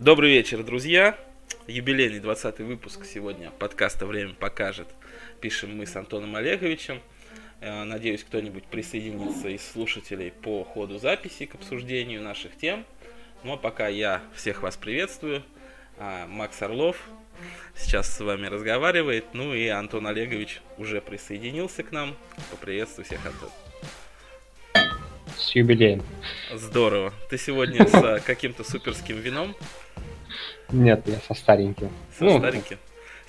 Добрый вечер, друзья. Юбилейный 20 выпуск сегодня подкаста «Время покажет». Пишем мы с Антоном Олеговичем. Э, надеюсь, кто-нибудь присоединится из слушателей по ходу записи к обсуждению наших тем. Ну а пока я всех вас приветствую. А, Макс Орлов сейчас с вами разговаривает. Ну и Антон Олегович уже присоединился к нам. Поприветствую всех, Антон. С юбилеем. Здорово. Ты сегодня с э, каким-то суперским вином? Нет, я со стареньким. Со ну, стареньким?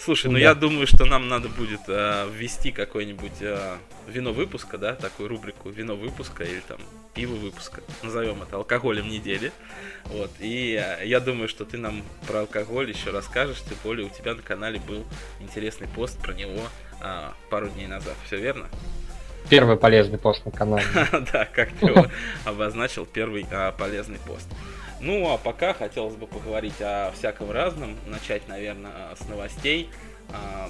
Слушай, ну да. я думаю, что нам надо будет э, ввести какое-нибудь э, вино выпуска, да, такую рубрику вино выпуска или там пиво выпуска, назовем это алкоголем недели. Вот. И э, я думаю, что ты нам про алкоголь еще расскажешь, тем более у тебя на канале был интересный пост про него э, пару дней назад. Все верно? Первый полезный пост на канале. Да, как ты обозначил, первый а, полезный пост. Ну, а пока хотелось бы поговорить о всяком разном. Начать, наверное, с новостей. А,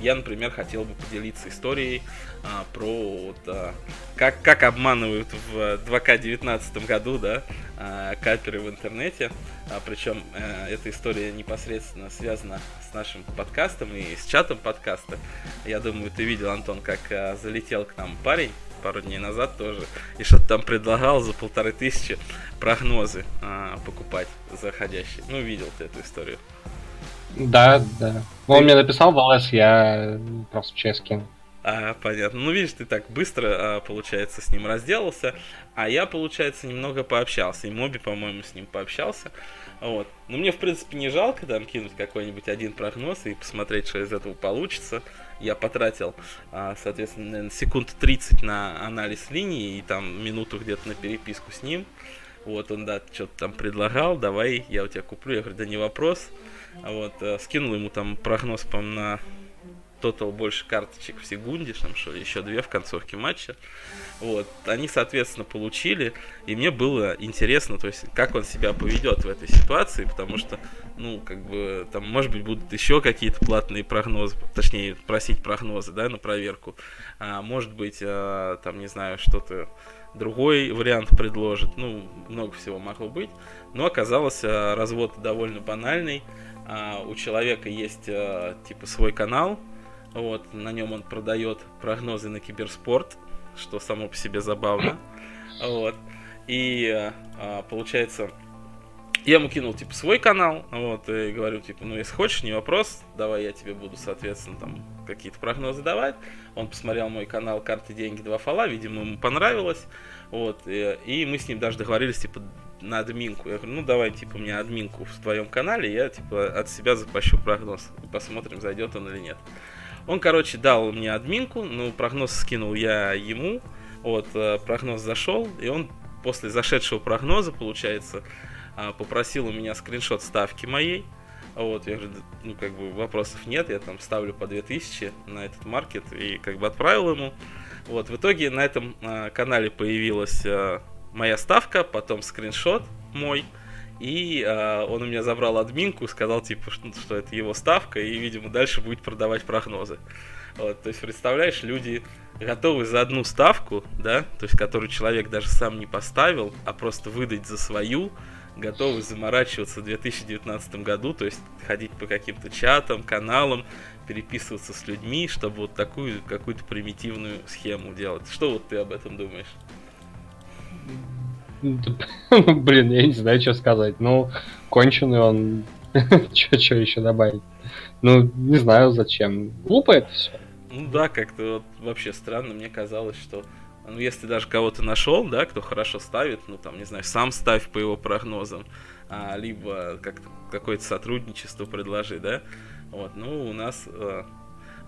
я, например, хотел бы поделиться историей а, про вот, а, как, как обманывают в 2К19 году да, а, каперы в интернете. А, причем а, эта история непосредственно связана с нашим подкастом и с чатом подкаста. Я думаю, ты видел, Антон, как а, залетел к нам парень пару дней назад тоже, и что-то там предлагал за полторы тысячи прогнозы а, покупать заходящие. Ну, видел ты эту историю. Да, да. Он ты... мне написал в ЛС, я просто кинул. А, понятно. Ну, видишь, ты так быстро, а, получается, с ним разделался, а я, получается, немного пообщался. И Моби, по-моему, с ним пообщался. Вот. Ну, мне, в принципе, не жалко там кинуть какой-нибудь один прогноз и посмотреть, что из этого получится я потратил, а, соответственно, секунд 30 на анализ линии и там минуту где-то на переписку с ним. Вот он, да, что-то там предлагал, давай, я у тебя куплю. Я говорю, да не вопрос. Вот, э, скинул ему там прогноз, по на тотал больше карточек в секунде, там что еще две в концовке матча. Вот, они, соответственно, получили, и мне было интересно, то есть, как он себя поведет в этой ситуации, потому что, ну, как бы, там, может быть, будут еще какие-то платные прогнозы, точнее, просить прогнозы, да, на проверку, а, может быть, а, там, не знаю, что-то другой вариант предложит, ну, много всего могло быть, но оказалось, а, развод довольно банальный, а, у человека есть, а, типа, свой канал, вот, на нем он продает прогнозы на киберспорт, что само по себе забавно. Вот. И а, получается, я ему кинул, типа, свой канал, вот, и говорю, типа, ну, если хочешь, не вопрос, давай я тебе буду, соответственно, там, какие-то прогнозы давать. Он посмотрел мой канал «Карты, деньги, два фола», видимо, ему понравилось, вот, и, и мы с ним даже договорились, типа, на админку. Я говорю, ну, давай, типа, мне админку в твоем канале, я, типа, от себя запущу прогноз, и посмотрим, зайдет он или нет. Он, короче, дал мне админку, ну, прогноз скинул я ему, вот, э, прогноз зашел, и он после зашедшего прогноза, получается, попросил у меня скриншот ставки моей, вот, я говорю, ну, как бы вопросов нет, я там ставлю по 2000 на этот маркет и как бы отправил ему. Вот, в итоге на этом э, канале появилась э, моя ставка, потом скриншот мой, и э, он у меня забрал админку, сказал, типа, что, что это его ставка, и, видимо, дальше будет продавать прогнозы. Вот, то есть, представляешь, люди готовы за одну ставку, да, то есть, которую человек даже сам не поставил, а просто выдать за свою, готовы заморачиваться в 2019 году, то есть ходить по каким-то чатам, каналам, переписываться с людьми, чтобы вот такую какую-то примитивную схему делать. Что вот ты об этом думаешь? Блин, я не знаю, что сказать. Ну, конченый он. Что еще добавить? Ну, не знаю зачем. Глупо это все. Ну да, как-то вот вообще странно. Мне казалось, что ну, если даже кого-то нашел, да, кто хорошо ставит, ну, там, не знаю, сам ставь по его прогнозам, а, либо как какое-то сотрудничество предложи, да, вот, ну, у нас э,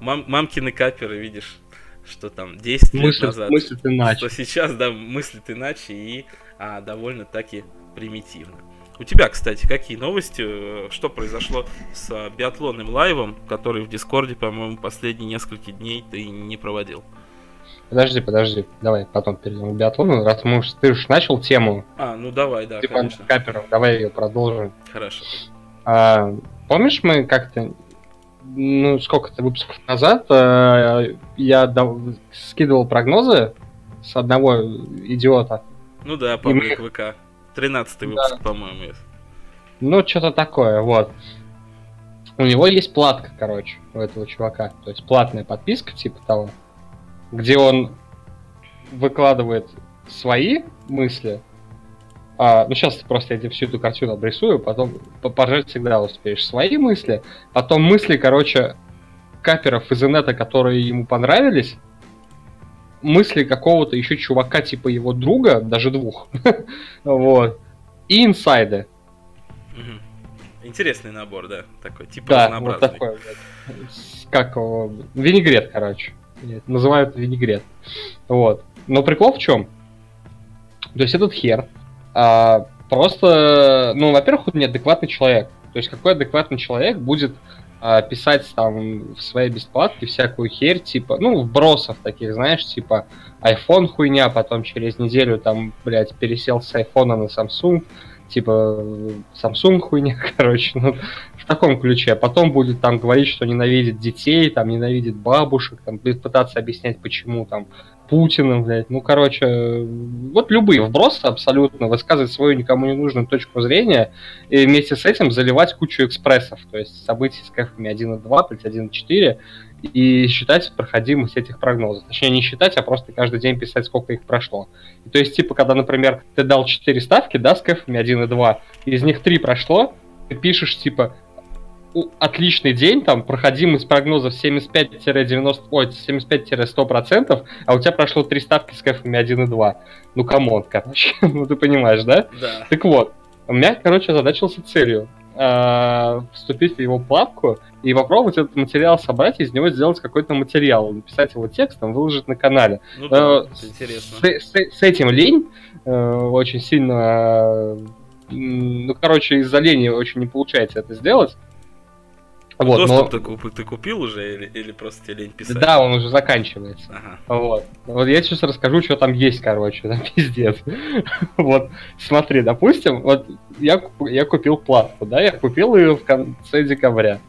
мам, мамкины каперы, видишь, что там 10 лет мыслит, назад, мыслит иначе. что сейчас, да, мыслит иначе и а, довольно-таки примитивно. У тебя, кстати, какие новости? Э, что произошло с а, биатлонным лайвом, который в Дискорде, по-моему, последние несколько дней ты не проводил? Подожди, подожди, давай потом перейдем к биатлону, раз мы уж, ты уж начал тему. А, ну давай, да, типа конечно. Каперов, давай ее продолжим. Хорошо. А, помнишь, мы как-то, ну, сколько-то выпусков назад э, я дав... скидывал прогнозы с одного идиота, ну да, паблик мы... ВК. 13 выпуск, да. по-моему. Ну, что-то такое, вот. У него есть платка, короче, у этого чувака. То есть платная подписка, типа того, где он выкладывает свои мысли. А, ну, сейчас просто я тебе всю эту картину обрисую, потом пожать всегда успеешь. Свои мысли, потом мысли, короче, каперов из инета, которые ему понравились, мысли какого-то еще чувака, типа его друга, даже двух, вот, и инсайды. Интересный набор, да, такой, типа да, вот такой, как винегрет, короче, называют винегрет, вот. Но прикол в чем? То есть этот хер а, просто, ну, во-первых, он неадекватный человек. То есть какой адекватный человек будет а, писать там в своей бесплатке всякую херь, типа, ну, вбросов таких, знаешь, типа iPhone хуйня, потом через неделю там, блядь, пересел с iPhone на Samsung, типа Samsung хуйня, короче, ну, в таком ключе. А потом будет там говорить, что ненавидит детей, там ненавидит бабушек, там будет пытаться объяснять, почему там Путиным, блядь. Ну, короче, вот любые вбросы абсолютно, высказывать свою никому не нужную точку зрения и вместе с этим заливать кучу экспрессов, то есть событий с кэфами 1.2, 1.4 и считать проходимость этих прогнозов. Точнее, не считать, а просто каждый день писать, сколько их прошло. И то есть, типа, когда, например, ты дал 4 ставки, да, с кэфами 1 и 2, из них 3 прошло, ты пишешь, типа, отличный день, там, проходимость прогнозов 75-90, ой, 75-100%, а у тебя прошло три ставки с кэфами 1 и 2. Ну, come on, короче, ну ты понимаешь, да? Да. Так вот, у меня, короче, задачился целью э, вступить в его плавку и попробовать этот материал собрать и из него сделать какой-то материал, написать его текстом, выложить на канале. Ну, да, э, интересно. С, с, с этим лень э, очень сильно... Э, ну, короче, из-за лени очень не получается это сделать. Вот, Доступ но... ты, куп, ты купил уже или, или просто тебе лень писать? Да, он уже заканчивается. Ага. Вот. Вот я сейчас расскажу, что там есть, короче, там пиздец. вот, смотри, допустим, вот я, я купил платку, да, я купил ее в конце декабря.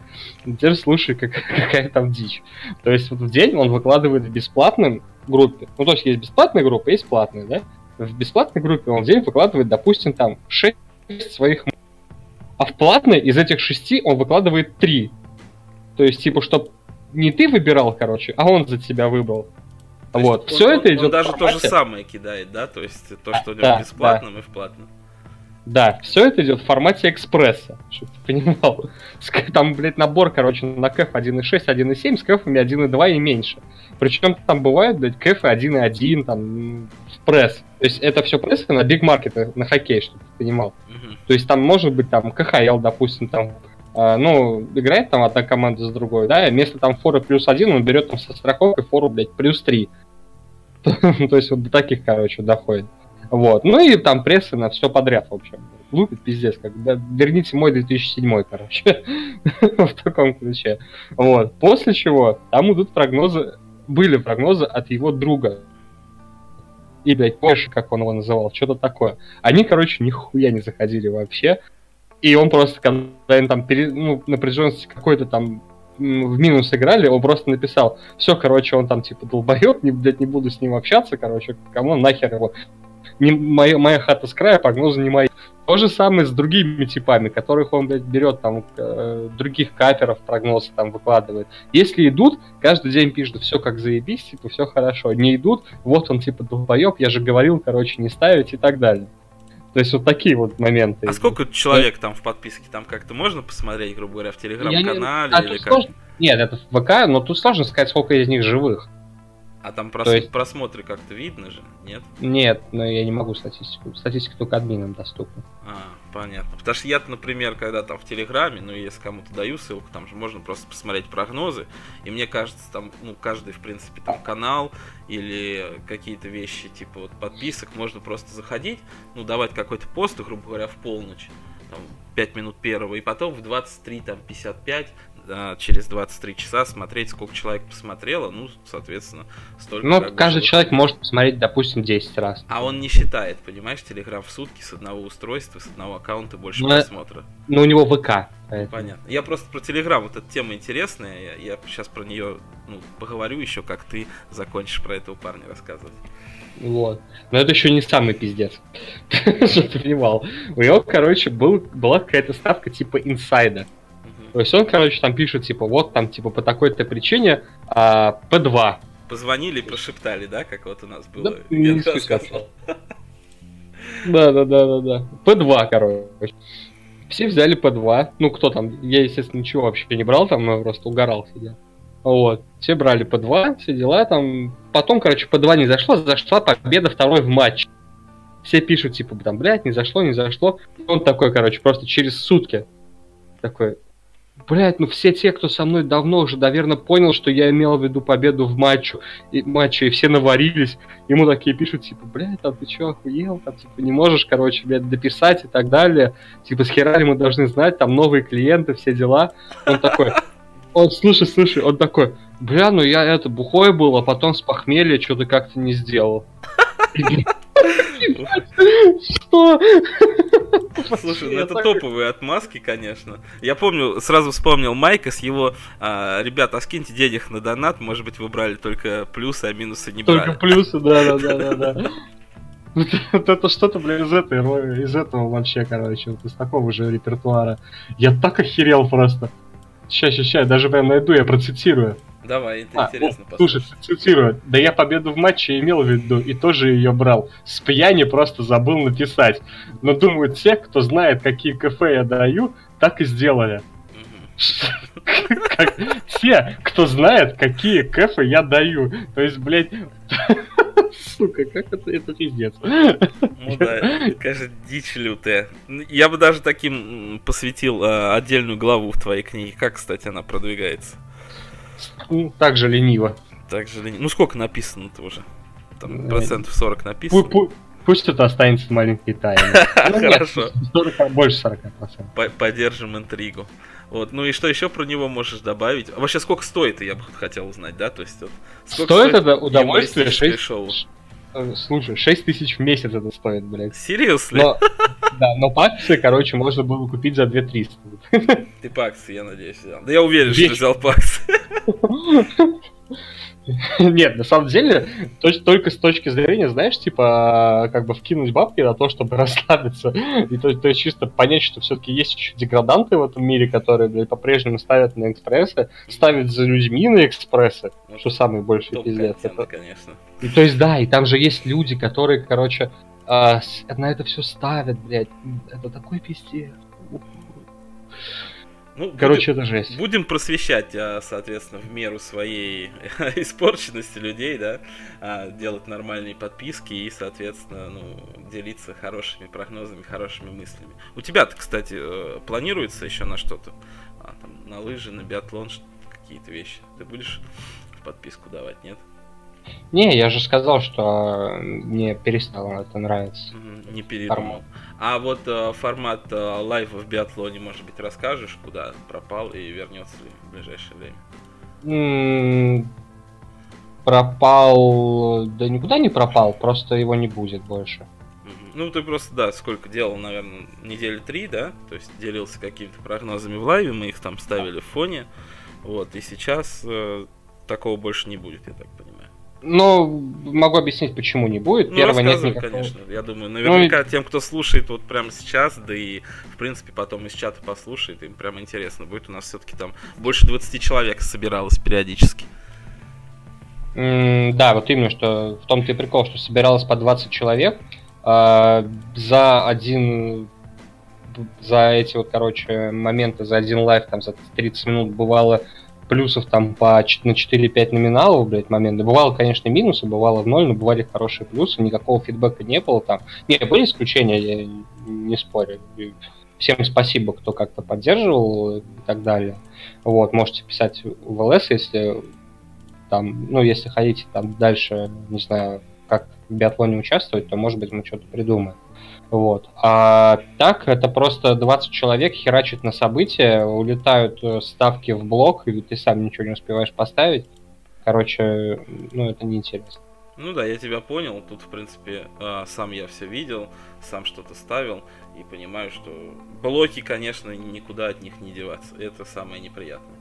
Теперь слушай, как, какая там дичь. То есть вот в день он выкладывает в бесплатном группе. Ну, то есть есть бесплатная группа, есть платная, да? В бесплатной группе он в день выкладывает, допустим, там 6 своих а в платной из этих шести он выкладывает три. То есть, типа, чтоб не ты выбирал, короче, а он за тебя выбрал. То вот, все это идет. Он даже то же самое кидает, да? То есть то, что у него бесплатном да. и в платном. Да, все это идет в формате экспресса, чтобы ты понимал. Там, блядь, набор, короче, на кэф 1.6, 1.7 с кэфами 1.2 и меньше. Причем там бывают, блядь, кэфы 1.1, там, в пресс. То есть это все пресс на биг маркеты, на хоккей, чтобы ты понимал. Угу. То есть там может быть там КХЛ, допустим, там Uh, ну, играет там одна команда с другой, да, вместо там фора плюс один он берет там со страховкой фору, блядь, плюс три. То есть вот до таких, короче, доходит. Вот. Ну и там прессы на все подряд, в общем. Лупит пиздец, как да, верните мой 2007, короче. в таком ключе. Вот. После чего там идут прогнозы, были прогнозы от его друга. И, блядь, Польша, как он его называл, что-то такое. Они, короче, нихуя не заходили вообще. И он просто, когда они там пере, ну, напряженности какой-то там в минус играли, он просто написал, все, короче, он там типа долбоет, не, блядь, не буду с ним общаться, короче, кому нахер его не, моя, моя хата с края, прогнозы не мои. То же самое с другими типами, которых он, блядь, берет там э, других каперов, прогнозы там выкладывает. Если идут, каждый день пишут, все как заебись, типа, все хорошо. Не идут, вот он, типа, долбоеб, я же говорил, короче, не ставить и так далее. То есть вот такие вот моменты. А сколько человек там в подписке? Там как-то можно посмотреть, грубо говоря, в телеграм-канале не... а или как? Сложно... Нет, это в ВК, но тут сложно сказать, сколько из них живых. А там прос... есть... просмотры как-то видно же, нет? Нет, но я не могу статистику. Статистика только админам доступна. А, понятно. Потому что я, например, когда там в Телеграме, ну, если кому-то даю ссылку, там же можно просто посмотреть прогнозы. И мне кажется, там, ну, каждый, в принципе, там канал или какие-то вещи, типа вот подписок, можно просто заходить, ну, давать какой-то пост, грубо говоря, в полночь там, 5 минут первого, и потом в 23, там, 55 через 23 часа смотреть, сколько человек посмотрело, ну, соответственно, столько. Ну, каждый человек может посмотреть, допустим, 10 раз. А он не считает, понимаешь, Телеграм в сутки с одного устройства, с одного аккаунта больше ну, просмотра. Ну, у него ВК. Поэтому. Понятно. Я просто про Телеграм, вот эта тема интересная, я, я сейчас про нее ну, поговорю еще, как ты закончишь про этого парня рассказывать. Вот. Но это еще не самый пиздец. Что ты понимал. У него, короче, был, была какая-то ставка типа инсайда. То есть он, короче, там пишет, типа, вот там, типа, по такой-то причине а, P2. Позвонили и прошептали, да, как вот у нас было? Да, не сказал. Да, да, да, да, да. P2, короче. Все взяли P2. Ну, кто там? Я, естественно, ничего вообще не брал, там я просто угорал сидел. Вот. Все брали по 2, все дела там. Потом, короче, по 2 не зашло, зашла победа второй в матче. Все пишут, типа, там, блядь, не зашло, не зашло. Он такой, короче, просто через сутки такой, блядь, ну все те, кто со мной давно уже, наверное, понял, что я имел в виду победу в матче, и, матче, и все наварились. Ему такие пишут, типа, блядь, там ты чё, охуел? Там, типа, не можешь, короче, блядь, дописать и так далее. Типа, с херами мы должны знать, там новые клиенты, все дела. Он такой, он, слушай, слушай, он такой, бля, ну я это бухой был, а потом с похмелья что-то как-то не сделал. Что? Слушай, ну это топовые отмазки, конечно. Я помню, сразу вспомнил Майка с его а, ребят, а скиньте денег на донат, может быть, вы брали только плюсы, а минусы не брали. Только плюсы, да, да, да, да, да. Вот это что-то, бля, из этой, из этого вообще, короче, вот из такого же репертуара. Я так охерел просто. Сейчас, сейчас, сейчас, даже прям найду, я процитирую. Давай, это а, интересно о, Слушай, цитирую. Да я победу в матче имел в виду и тоже ее брал. С пьяни просто забыл написать. Но думаю, те, кто знает, какие кафе я даю, так и сделали. Те, кто знает, какие кафе я даю. То есть, блядь, сука, как это, это пиздец. Ну да, конечно, дичь лютая. Я бы даже таким посвятил э, отдельную главу в твоей книге. Как, кстати, она продвигается? Ну, так же лениво. Так же лениво. Ну, сколько написано-то уже? Там процентов 40 написано. Пу Пусть это останется маленькой тайной. Ну, Хорошо. Больше 40%. Поддержим интригу. Вот, ну и что еще про него можешь добавить? А вообще сколько стоит, я бы хотел узнать, да? То есть, вот, стоит, стоит это удовольствие 6, шоу? Э, слушай, 6 тысяч в месяц это стоит, блядь. Серьезно? Но, да, но паксы, короче, можно было купить за 2300. Ты паксы, я надеюсь, взял. Да я уверен, Вещь. что взял паксы. Нет, на самом деле, только с точки зрения, знаешь, типа, как бы вкинуть бабки на то, чтобы расслабиться, и то, то есть чисто понять, что все-таки есть еще деграданты в этом мире, которые, блядь, по-прежнему ставят на экспрессы, ставят за людьми на экспрессы, ну, что самый большой пиздец. Это, конечно. И то есть, да, и там же есть люди, которые, короче, а, на это все ставят, блядь. Это такой пиздец. Ну, Короче, будем, это жесть. Будем просвещать, а, соответственно, в меру своей испорченности людей, да, а, делать нормальные подписки и, соответственно, ну, делиться хорошими прогнозами, хорошими мыслями. У тебя-то, кстати, э, планируется еще на что-то? А, там, на лыжи, на биатлон, какие-то вещи. Ты будешь подписку давать, нет? Не, я же сказал, что мне перестало это нравиться. Не передумал. А вот э, формат э, лайва в биатлоне, может быть, расскажешь, куда пропал и вернется ли в ближайшее время? пропал... Да никуда не пропал, просто его не будет больше. Ну, ты просто, да, сколько делал, наверное, недели три, да? То есть делился какими-то прогнозами в лайве, мы их там ставили в фоне. Вот, и сейчас э, такого больше не будет, я так понимаю. Ну, могу объяснить, почему не будет. Ну, Первого нет никакого... конечно. Я думаю, наверняка ну, тем, кто слушает вот прямо сейчас, да и, в принципе, потом из чата послушает, им прямо интересно будет. У нас все-таки там больше 20 человек собиралось периодически. Да, вот именно, что в том-то и прикол, что собиралось по 20 человек. Э, за один за эти вот, короче, моменты, за один live, там, за 30 минут бывало плюсов там по, на 4-5 номиналов, блядь, моменты. Бывало, конечно, минусы, бывало в ноль, но бывали хорошие плюсы, никакого фидбэка не было там. Не, были исключения, я не спорю. Всем спасибо, кто как-то поддерживал и так далее. Вот, можете писать в ЛС, если там, ну, если хотите там дальше, не знаю, как в биатлоне участвовать, то, может быть, мы что-то придумаем. Вот. А так, это просто 20 человек херачат на события, улетают э, ставки в блок, и ты сам ничего не успеваешь поставить. Короче, ну это неинтересно. Ну да, я тебя понял. Тут, в принципе, а, сам я все видел, сам что-то ставил, и понимаю, что блоки, конечно, никуда от них не деваться. Это самое неприятное.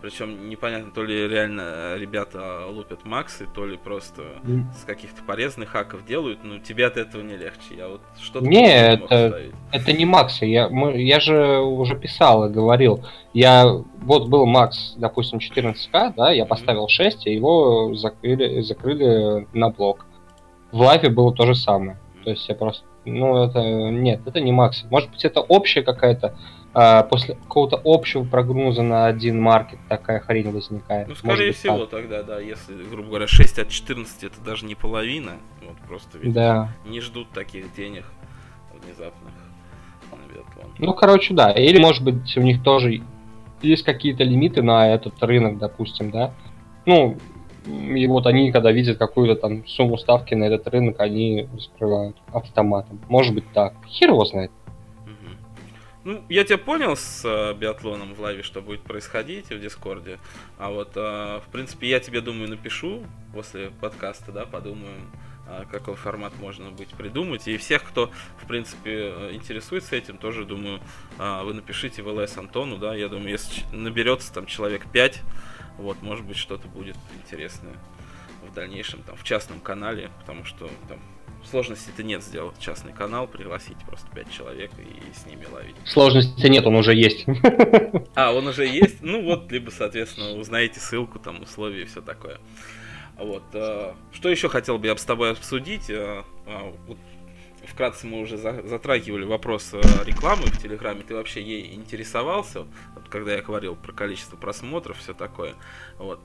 Причем непонятно, то ли реально ребята лупят максы, то ли просто М. с каких-то полезных хаков делают. Ну, тебе от этого не легче. Я вот что-то Не, не это-. Это не Макс, я, мы- я же уже писал и говорил. Я, вот был Макс, допустим, 14к, да, я поставил 6, и его закрыли, закрыли на блок. В лайве было то же самое. То есть я просто, ну это, нет, это не Макс. Может быть это общая какая-то, а, после какого-то общего прогноза на один маркет такая хрень возникает. Ну, скорее быть, всего, так. тогда, да, если, грубо говоря, 6 от 14 это даже не половина. Вот просто ведь Да. не ждут таких денег внезапных на биатлон. Ну, короче, да. Или, может быть, у них тоже есть какие-то лимиты на этот рынок, допустим, да. Ну, и вот они, когда видят какую-то там сумму ставки на этот рынок, они закрывают автоматом. Может быть так. Хер его знает. Ну, я тебя понял с э, биатлоном в лайве, что будет происходить в Дискорде. А вот, э, в принципе, я тебе, думаю, напишу после подкаста, да, подумаем, а, какой формат можно быть придумать. И всех, кто, в принципе, э, интересуется этим, тоже, думаю, а, вы напишите в ЛС Антону, да, я думаю, если наберется там человек 5, вот, может быть, что-то будет интересное в дальнейшем, там, в частном канале, потому что там сложности-то нет сделать частный канал, пригласить просто 5 человек и с ними ловить. Сложности нет, он уже есть. А, он уже есть? Ну вот, либо, соответственно, узнаете ссылку, там, условия и все такое. Вот. э, Что еще хотел бы я с тобой обсудить? Э, а, Вкратце мы уже за- затрагивали вопрос э, рекламы в Телеграме. Ты вообще ей интересовался? Вот когда я говорил про количество просмотров, все такое. Вот.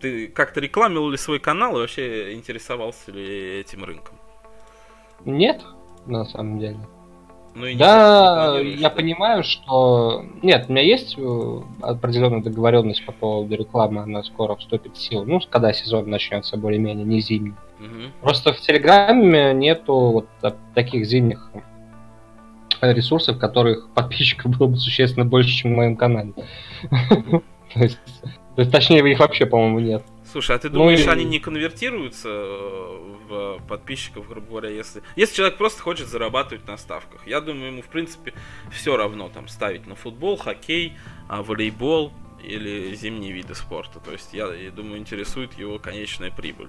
Ты как-то рекламил ли свой канал и вообще интересовался ли этим рынком? Нет, на самом деле. Ну и не Да, я да? понимаю, что... Нет, у меня есть э, определенная договоренность по поводу рекламы, она скоро вступит в силу. Ну, когда сезон начнется более-менее, не зимний. Мгм. Просто в Телеграме нету вот та- таких зимних ресурсов, которых подписчиков было бы существенно больше, чем на моем канале. То есть, то есть, точнее, их вообще, по-моему, нет. Слушай, а ты Ну думаешь, и- они не конвертируются э, в подписчиков, грубо говоря, если... Если человек просто хочет зарабатывать на ставках, я думаю, ему, в принципе, все равно там ставить на футбол, хоккей, а, волейбол или зимние виды спорта. То есть, я, я думаю, интересует его конечная прибыль.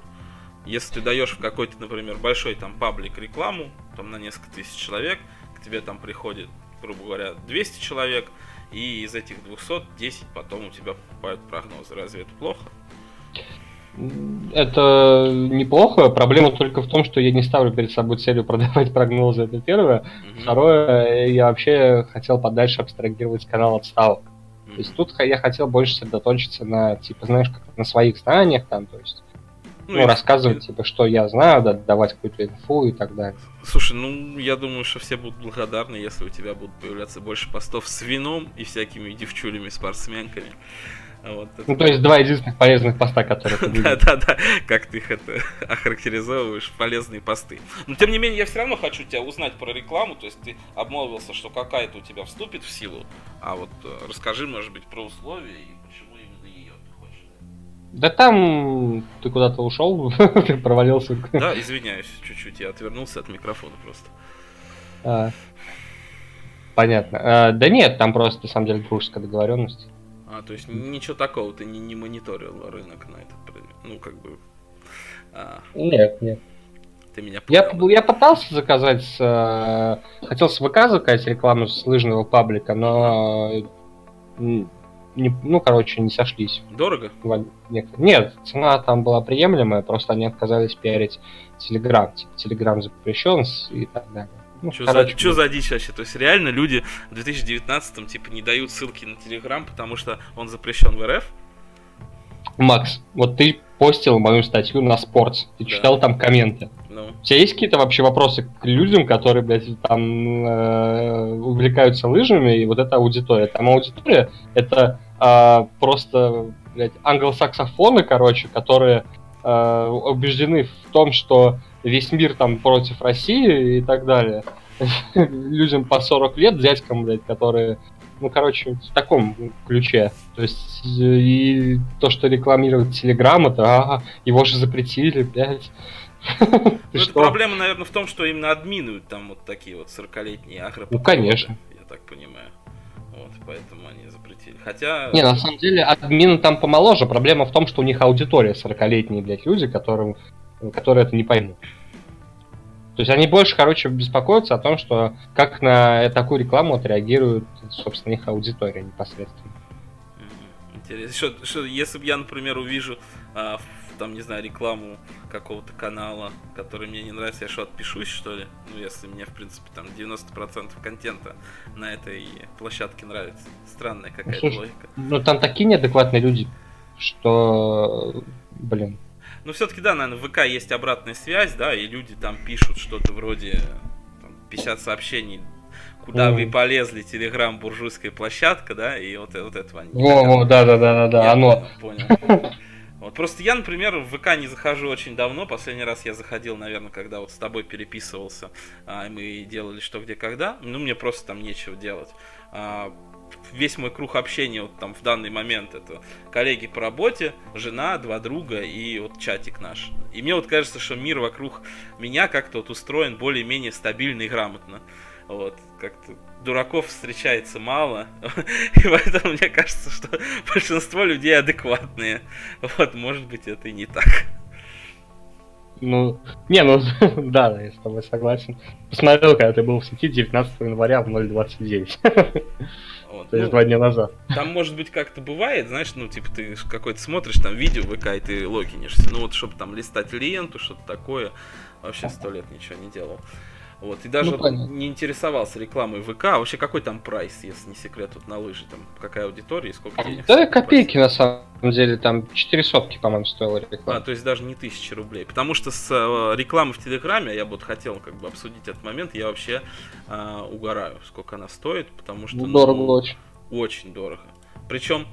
Если ты даешь в какой-то, например, большой там паблик рекламу, там на несколько тысяч человек, к тебе там приходит, грубо говоря, 200 человек, и из этих 200 10 потом у тебя покупают прогнозы. Разве это плохо? Это неплохо. Проблема только в том, что я не ставлю перед собой целью продавать прогнозы. Это первое. Мгм. Второе, я вообще хотел подальше абстрагировать канал от ставок. Мгм. То есть тут я хотел больше сосредоточиться на, типа, знаешь, как на своих знаниях там, то есть, ну, и- рассказывать, типа, что я знаю, да, давать какую-то инфу и так далее. Слушай, ну я думаю, что все будут благодарны, если у тебя будут появляться больше постов с вином и всякими девчулями, спортсменками. А Вот это- Ну, то есть два единственных полезных поста, которые ты. Да-да-да, как ты их это охарактеризовываешь, полезные посты. Но тем не менее, я все равно хочу тебя узнать про рекламу, то есть ты обмолвился, что какая-то у тебя вступит в силу, а вот э, расскажи, может быть, про условия и Да там ты куда-то ушел, ты провалился. Да, извиняюсь, чуть-чуть я отвернулся от микрофона просто. А, Понятно. А, Да нет, там просто, на самом деле, дружеская договоренность. А, то есть ничего такого, ты не, не мониторил рынок на этот предмет. Ну, как бы. а, Нет, нет. ты меня Я, понял. я пытался заказать, э, хотел с ВК заказать рекламу с лыжного паблика, но не- ну, короче, не сошлись. Дорого? Нет, цена там была приемлемая, просто они отказались пиарить Телеграм. Типа, Телеграм запрещен и так далее. Ну, Что за, за дичь вообще? То есть реально люди в 2019 типа не дают ссылки на Телеграм, потому что он запрещен в РФ? Макс, вот ты постил мою статью на спорт, ты Да. читал там комменты. Ну, У тебя есть какие-то вообще вопросы к людям, которые, блядь, там э, увлекаются лыжами, и вот эта аудитория? Там аудитория — это а, просто, блядь, англосаксофоны, короче, которые а, убеждены в том, что весь мир там против России и так далее. Людям по 40 лет, дядькам, блядь, которые ну, короче, в таком ключе. То есть, и то, что рекламирует Телеграм, это, а, его же запретили, блядь. Ну, проблема, наверное, в том, что именно админы там вот такие вот 40-летние агропатологи, Ну, конечно. Я так понимаю. Вот, поэтому они запретили. Хотя... Не, на самом деле, админы там помоложе. Проблема в том, что у них аудитория 40-летние, блядь, люди, которым, которые это не поймут. То есть они больше, короче, беспокоятся о том, что как на такую рекламу отреагирует, собственно, их аудитория непосредственно. Интересно. Что, что, если бы я, например, увижу а, там, не знаю, рекламу какого-то канала, который мне не нравится, я что, отпишусь, что ли? Ну, если мне, в принципе, там 90% контента на этой площадке нравится. Странная какая-то ну, логика. Ну, там такие неадекватные люди, что, блин. Ну, все-таки, да, наверное, в ВК есть обратная связь, да, и люди там пишут что-то вроде там, 50 сообщений куда mm. вы полезли, Телеграм, буржуйская площадка, да, и вот, вот этого они. Во, во, да, да, да, да, да, оно. Понял. Вот просто я, например, в ВК не захожу очень давно. Последний раз я заходил, наверное, когда вот с тобой переписывался, а, и мы делали что, где, когда. Ну, мне просто там нечего делать. А, весь мой круг общения вот там в данный момент это коллеги по работе, жена, два друга и вот чатик наш. И мне вот кажется, что мир вокруг меня как-то вот устроен более-менее стабильно и грамотно. Вот, как-то дураков встречается мало, и поэтому мне кажется, что большинство людей адекватные. Вот, может быть, это и не так. Ну, не, ну, да, я с тобой согласен. Посмотрел, когда ты был в сети 19 января в 0.29. Вот, То есть ну, два дня назад. Там, может быть, как-то бывает, знаешь, ну, типа, ты какой-то смотришь там видео ВК, и ты логинишься. Ну, вот, чтобы там листать ленту, что-то такое, вообще сто лет ничего не делал. Вот, и даже ну, не интересовался рекламой ВК. А вообще какой там прайс, если не секрет, вот на лыжи, там какая аудитория и сколько денег? Да, копейки на самом деле, там 4 сотки, по-моему, стоила реклама. А, то есть даже не тысячи рублей. Потому что с э, рекламой в Телеграме, я бы вот хотел как бы обсудить этот момент, я вообще э, угораю, сколько она стоит, потому что... Ну, дорого ну, очень. Очень дорого. Причем,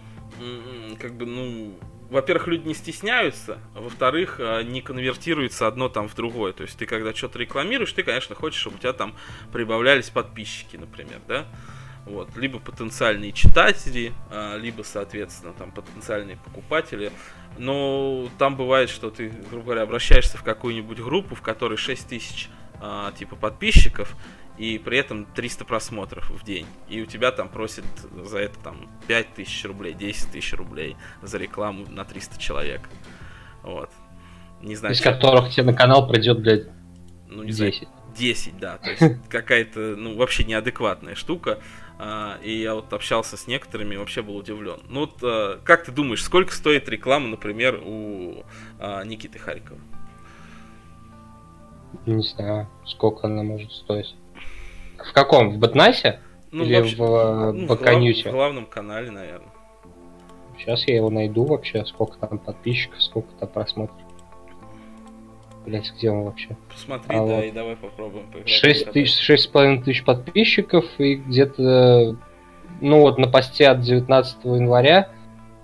как бы, ну, во-первых, люди не стесняются, а во-вторых, а, не конвертируется одно там в другое. То есть ты когда что-то рекламируешь, ты, конечно, хочешь, чтобы у тебя там прибавлялись подписчики, например, да? Вот, либо потенциальные читатели, а, либо, соответственно, там потенциальные покупатели. Но там бывает, что ты, грубо говоря, обращаешься в какую-нибудь группу, в которой 6 тысяч типа подписчиков, и при этом 300 просмотров в день. И у тебя там просят за это там 5 тысяч рублей, 10 тысяч рублей за рекламу на 300 человек. Вот. Не знаю. Из которых тебе на канал придет, блядь, ну, не 10. Знаю, 10, да. То есть какая-то, ну, вообще неадекватная штука. А, и я вот общался с некоторыми, вообще был удивлен. Ну вот, а, как ты думаешь, сколько стоит реклама, например, у а, Никиты Харькова? Не знаю, сколько она может стоить. В каком? В Батнасе? Ну, Или вообще, в, э, ну, в, глав, в главном канале, наверное. Сейчас я его найду вообще, сколько там подписчиков, сколько там просмотров. Блять, где он вообще? Посмотри, а да, вот. и давай попробуем поиграть. 6 тысяч, шесть с половиной тысяч подписчиков и где-то, ну вот на посте от 19 января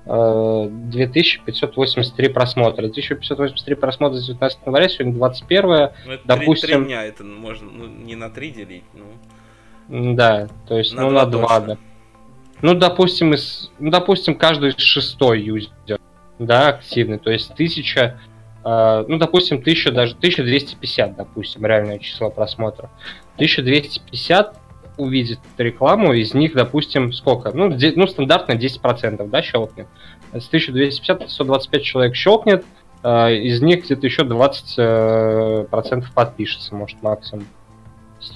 2583 э, просмотра. 2583 просмотра с 19 января, сегодня 21 ну, это допустим... 3, 3 дня, это можно ну, не на 3 делить, ну... Да, то есть, на ну, 2 на 2, да. Ну, допустим, из, ну, допустим, каждый шестой юзер, да, активный, то есть тысяча, э, ну, допустим, тысяча, даже 1250, допустим, реальное число просмотров. 1250 увидит рекламу, из них, допустим, сколько? Ну, де, ну стандартно 10%, да, щелкнет. С 1250 125 человек щелкнет, э, из них где-то еще 20% э, процентов подпишется, может, максимум.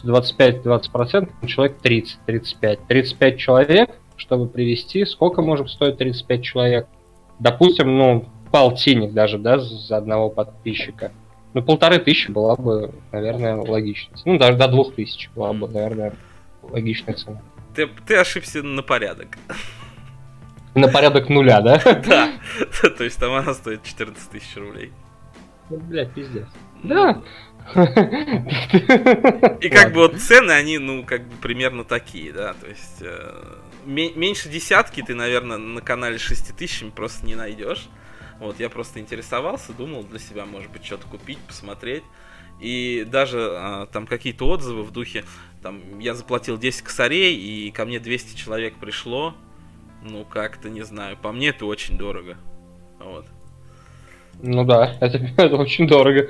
125-20%, человек 30-35. 35 человек, чтобы привести, сколько может стоить 35 человек? Допустим, ну, полтинник даже, да, за одного подписчика. Ну, полторы тысячи была бы, наверное, логично. Ну, даже до двух тысяч была бы, наверное, логичная цена. Ты, ты ошибся на порядок. На порядок нуля, да? Да. То есть там она стоит 14 тысяч рублей. Ну, блядь, пиздец. Да. И как бы вот цены, они, ну, как бы примерно такие, да, то есть э, меньше десятки ты, наверное, на канале 6 тысячами просто не найдешь. Вот, я просто интересовался, думал для себя, может быть, что-то купить, посмотреть. И даже а, там какие-то отзывы в духе, там, я заплатил 10 косарей, и ко мне 200 человек пришло. Ну, как-то, не знаю, по мне это очень дорого. Вот. Ну да, это, это очень дорого.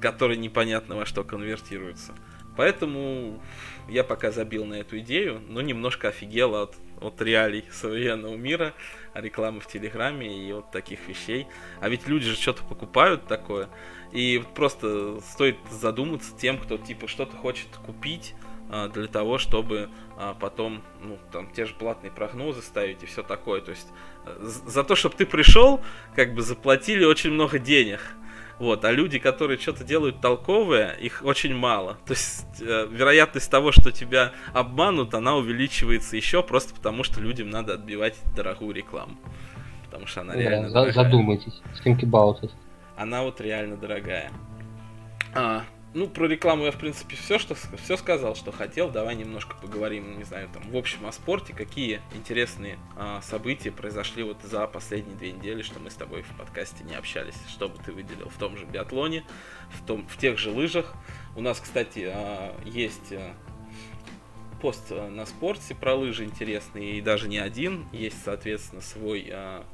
Который непонятно во что конвертируется. Поэтому я пока забил на эту идею, но немножко офигел от от реалий современного мира, рекламы в Телеграме и вот таких вещей. А ведь люди же что-то покупают такое. И просто стоит задуматься тем, кто типа что-то хочет купить для того, чтобы а, потом, ну, там, те же платные прогнозы ставить и все такое. То есть э, за то, чтобы ты пришел, как бы заплатили очень много денег. Вот, а люди, которые что-то делают толковое, их очень мало. То есть э, вероятность того, что тебя обманут, она увеличивается еще просто потому, что людям надо отбивать дорогую рекламу. Потому что она реально за- дорогая. задумайтесь. Think about it. Она вот реально дорогая. А, ну, про рекламу я, в принципе, все, что, все сказал, что хотел. Давай немножко поговорим, не знаю, там, в общем о спорте. Какие интересные а, события произошли вот за последние две недели, что мы с тобой в подкасте не общались. Что бы ты выделил в том же биатлоне, в, том, в тех же лыжах. У нас, кстати, а, есть а, пост а, на спорте про лыжи интересный, и даже не один. Есть, соответственно, свой а,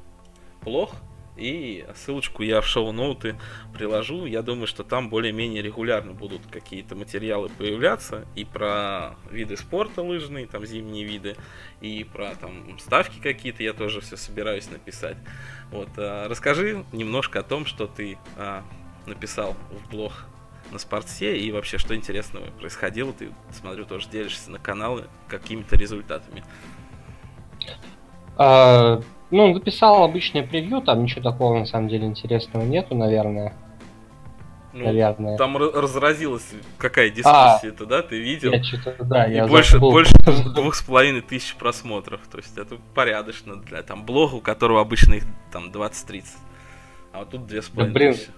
блог, и ссылочку я в шоу-ноуты приложу. Я думаю, что там более-менее регулярно будут какие-то материалы появляться и про виды спорта лыжные, там зимние виды, и про там ставки какие-то я тоже все собираюсь написать. Вот, а, расскажи немножко о том, что ты а, написал в блог на спортсе и вообще что интересного происходило. Ты, смотрю, тоже делишься на каналы какими-то результатами. А, ну, написал обычное превью, там ничего такого на самом деле интересного нету, наверное. Ну, наверное. Там разразилась какая дискуссия-то, да? Ты видел? Я что-то, да, И я больше, забыл. больше двух с половиной тысяч просмотров. То есть это порядочно для там блога, у которого обычно их там 20-30. А вот тут две с половиной блин. тысячи.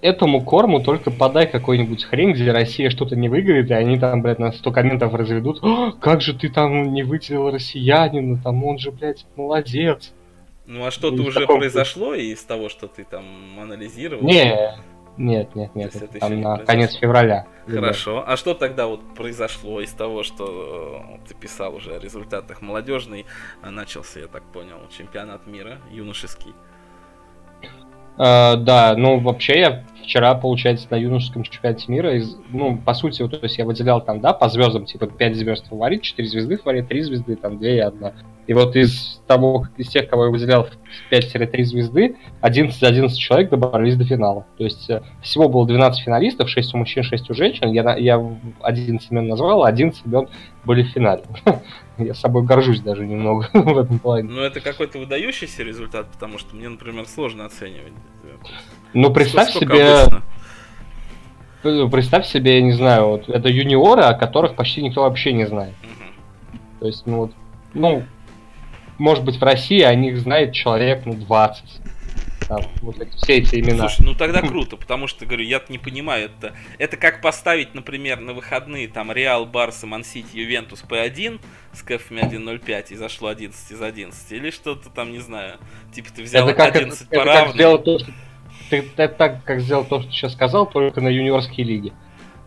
Этому корму только подай какой-нибудь хрень, где Россия что-то не выиграет, и они там, блядь, на 100 комментов разведут. «А, как же ты там не выделил россиянина, там он же, блядь, молодец. Ну а что-то уже таком произошло из того, что ты там анализировал? Не, нет, нет, нет, это там на произошло. конец февраля. Хорошо. А что тогда вот произошло из того, что э, ты писал уже о результатах молодежный? а, Начался, я так понял, чемпионат мира юношеский. А, да, ну вообще я вчера, получается, на юношеском чемпионате мира, из, ну, по сути, вот, то есть я выделял там, да, по звездам, типа 5 звезд фаворит, 4 звезды фаворит, 3 звезды, там 2 и 1. И вот из того, из тех, кого я выделял в 5-3 звезды, 11-11 человек добрались до финала. То есть э, всего было 12 финалистов, 6 у мужчин, 6 у женщин. Я, я 11 имен назвал, а 11 имен были в финале. Я собой горжусь даже немного в этом плане. Ну, это какой-то выдающийся результат, потому что мне, например, сложно оценивать. Ну, представь Сколько себе, обычно? Ну, Представь себе, я не знаю, вот это юниоры, о которых почти никто вообще не знает. Мгм. То есть, ну вот, ну, может быть, в России о них знает человек, ну, 20. Там, вот эти, все эти имена. Слушай, ну тогда круто, потому что, говорю, я не понимаю, это, это как поставить, например, на выходные там Реал, Барса, Мансити, Ювентус P1 с кэфами 1.05 и зашло 11 из 11, или что-то там, не знаю, типа ты взял это как, 11 это, по это как сделать то, что... Ты, так, как сделал то, что ты сейчас сказал, только на юниорской лиге.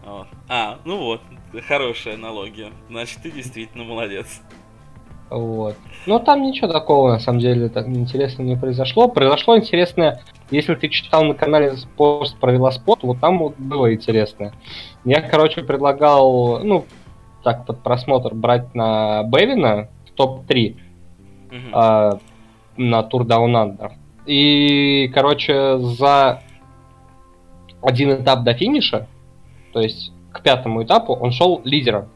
Вот. А, ну вот, хорошая аналогия. Значит, ты действительно молодец. Вот. Но там ничего такого, на самом деле, так интересного не произошло. Произошло интересное, если ты читал на канале пост про велоспорт, вот там вот было интересное. Я, короче, предлагал, ну, так, под просмотр брать на Бевина в топ-3 Мгм. а, на Тур Down Under. И, короче, за один этап до финиша, то есть к пятому этапу, он шел лидером.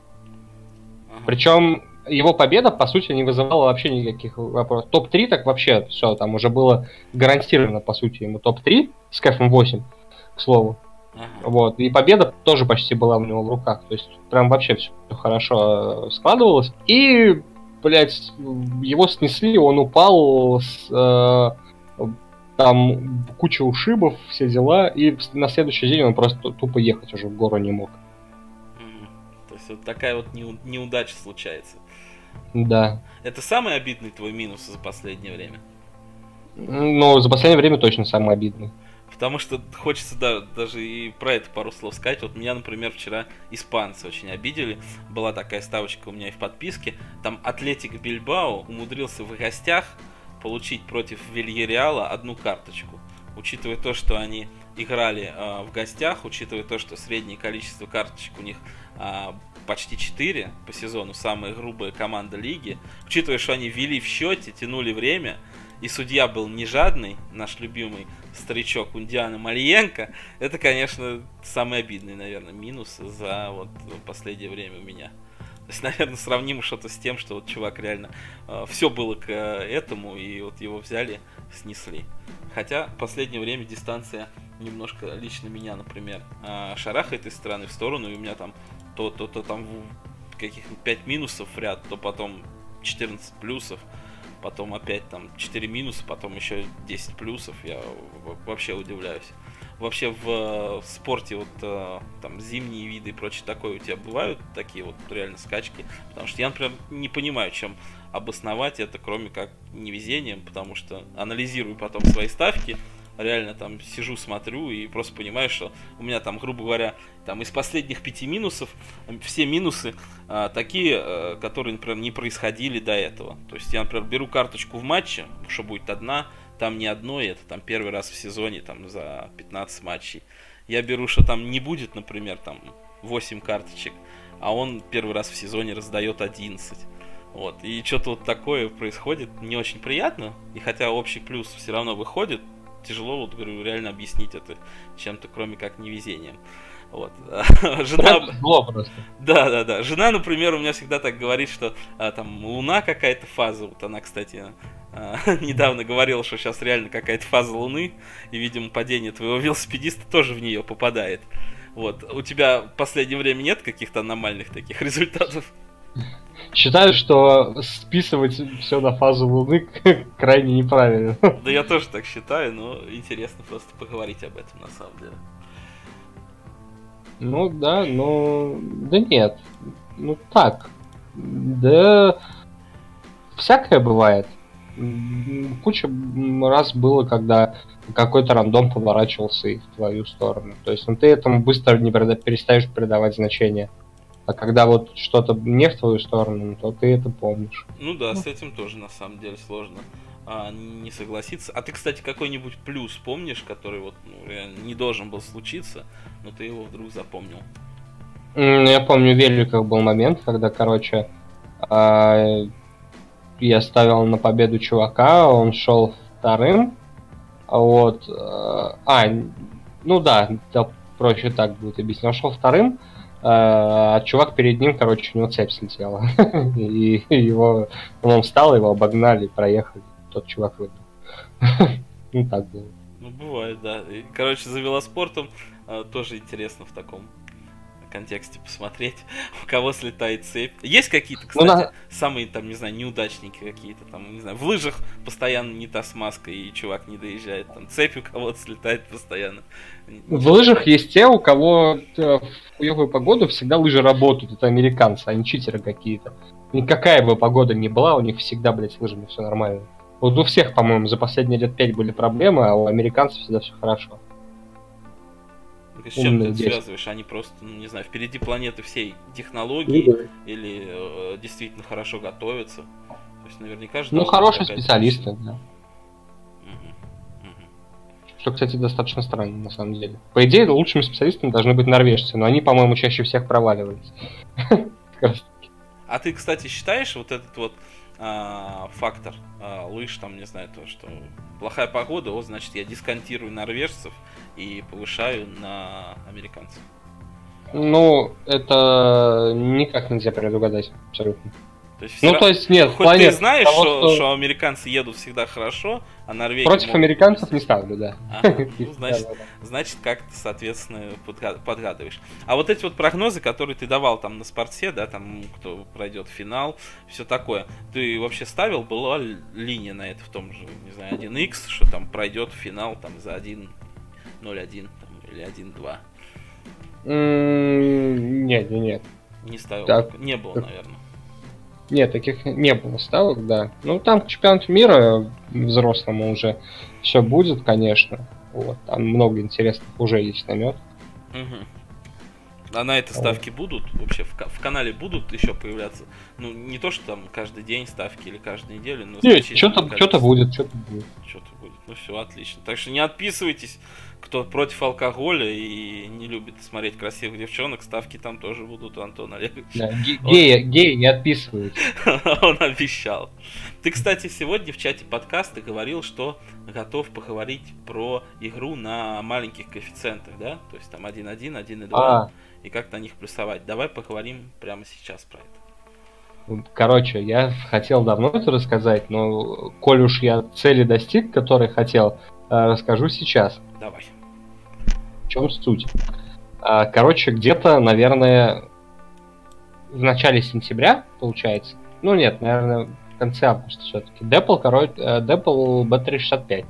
Причем его победа, по сути, не вызывала вообще никаких вопросов. Топ-3 так вообще все, там уже было гарантировано, по сути, ему топ-3 с кэфом 8, к слову. Ага. Вот. И победа тоже почти была у него в руках. То есть прям вообще все хорошо э, складывалось. И, блядь, его снесли, он упал с э, там куча ушибов, все дела. И на следующий день он просто тупо ехать уже в гору не мог. То есть вот такая вот неу- неудача случается. Да. Это самый обидный твой минус за последнее время? Но за последнее время точно самый обидный. Потому что хочется да, даже и про это пару слов сказать. Вот меня, например, вчера испанцы очень обидели. Была такая ставочка у меня и в подписке. Там Атлетик Бильбао умудрился в гостях получить против Вильяреала одну карточку. Учитывая то, что они играли а, в гостях, учитывая то, что среднее количество карточек у них а, почти 4 по сезону, самая грубая команда лиги. Учитывая, что они вели в счете, тянули время, и судья был не жадный, наш любимый старичок Ундиана Мариенко, это, конечно, самый обидный, наверное, минус за вот последнее время у меня. Наверное, сравнимо что-то с тем, что вот чувак реально э, все было к э, этому, и вот его взяли, снесли. Хотя в последнее время дистанция немножко лично меня, например, э, шарахает из стороны в сторону, и у меня там то, то, то там каких-нибудь 5 минусов ряд, то потом 14 плюсов потом опять там 4 минуса, потом еще 10 плюсов, я вообще удивляюсь. Вообще в э, спорте вот э, там зимние виды и прочее такое у тебя бывают такие вот реально скачки, потому что я, например, не понимаю, чем обосновать это, кроме как невезением, потому что анализирую потом свои ставки, реально там сижу, смотрю и просто понимаю, что у меня там, грубо говоря, там из последних пяти минусов, все минусы а, такие, а, которые, например, не происходили до этого. То есть я, например, беру карточку в матче, что будет одна, там не одно, и это там первый раз в сезоне, там за 15 матчей. Я беру, что там не будет, например, там 8 карточек, а он первый раз в сезоне раздает 11. Вот. И что-то вот такое происходит, не очень приятно. И хотя общий плюс все равно выходит, тяжело, вот говорю, реально объяснить это чем-то, кроме как невезением. Вот. Жена... Зло просто. Да, да, да. Жена, например, у меня всегда так говорит, что а, там Луна какая-то фаза. Вот она, кстати, недавно говорила, что сейчас реально какая-то фаза Луны, и, видимо, падение твоего велосипедиста тоже в нее попадает. Вот. У тебя в последнее время нет каких-то аномальных таких результатов? Считаю, что списывать все на фазу Луны крайне неправильно. Да я тоже так считаю, но интересно просто поговорить об этом на самом деле. Ну да, но... Да нет. Ну так. Да... Всякое бывает. Куча раз было, когда какой-то рандом поворачивался и в твою сторону. То есть ну, ты этому быстро не перестаешь придавать значение. А когда вот что-то не в твою сторону, то ты это помнишь. Ну да, с этим тоже на самом деле сложно а, не согласиться. А ты, кстати, какой-нибудь плюс помнишь, который вот ну, не должен был случиться, но ты его вдруг запомнил? Я помню, в Великах был момент, когда, короче, а, я ставил на победу чувака, он шел вторым, вот, а, а ну да, да, проще так будет объяснить, он шел вторым, а чувак перед ним, короче, у него цепь слетела. и его, он встал, его обогнали, проехали. Тот чувак выиграл. ну так было. Ну бывает, да. Короче, за велоспортом а, тоже интересно в таком контексте посмотреть, у кого слетает цепь. Есть какие-то, кстати, ну, на... самые там, не знаю, неудачники какие-то, там, не знаю, в лыжах постоянно не та смазка, и чувак не доезжает, там цепь у кого-то слетает постоянно. В лыжах есть те, у кого э, в хуевую погоду всегда лыжи работают, это американцы, а не читеры какие-то. Никакая бы погода ни была, у них всегда, блядь, с лыжами все нормально. Вот у всех, по-моему, за последние лет пять были проблемы, а у американцев всегда все хорошо. С чем ты это связываешь? Они просто, ну, не знаю, впереди планеты всей технологии ну, да. или э, действительно хорошо готовятся. То есть наверняка же... Ну, хорошие специалисты, да. Что, кстати, достаточно странно, на самом деле. По идее, лучшими специалистами должны быть норвежцы, но они, по-моему, чаще всех проваливались. А ты, кстати, считаешь вот этот вот а, фактор а, лыж, там, не знаю, то, что плохая погода, вот, значит, я дисконтирую норвежцев и повышаю на американцев. Ну, это никак нельзя предугадать, абсолютно. То есть, ну, то есть, нет, хоть плане ты знаешь, того, что, что... что американцы едут всегда хорошо, а Норвегия... Против могут... американцев не ставлю, да. Ага, ну, значит, значит как ты, соответственно, подгадываешь. А вот эти вот прогнозы, которые ты давал там на спорте, да, там, кто пройдет финал, все такое, ты вообще ставил, была линия на это в том же, не знаю, 1x, что там пройдет финал там за 1.01 или 1.2? Нет, нет. Не ставил, так. не было, наверное. Нет, таких не было ставок, да. Ну, там чемпионат мира взрослому уже все будет, конечно. Вот, там много интересных уже есть намет. Угу. А на это ставки будут вообще в, в канале будут еще появляться? Ну, не то, что там каждый день ставки или каждую неделю, но Нет, что-то что будет, что-то будет. Что-то будет. Ну все, отлично. Так что не отписывайтесь кто против алкоголя и не любит смотреть красивых девчонок, ставки там тоже будут у Антона Олеговича. Да, геи, геи не отписывают. Он обещал. Ты, кстати, сегодня в чате подкаста говорил, что готов поговорить про игру на маленьких коэффициентах, да? То есть там 1.1, 1.2, а. И как на них плюсовать. Давай поговорим прямо сейчас про это. Короче, я хотел давно это рассказать, но коль уж я цели достиг, которые хотел, э, расскажу сейчас. Давай. В чем суть? А, короче, где-то, наверное, в начале сентября, получается. Ну нет, наверное, в конце августа все-таки. Dapple, короче, Dapple B365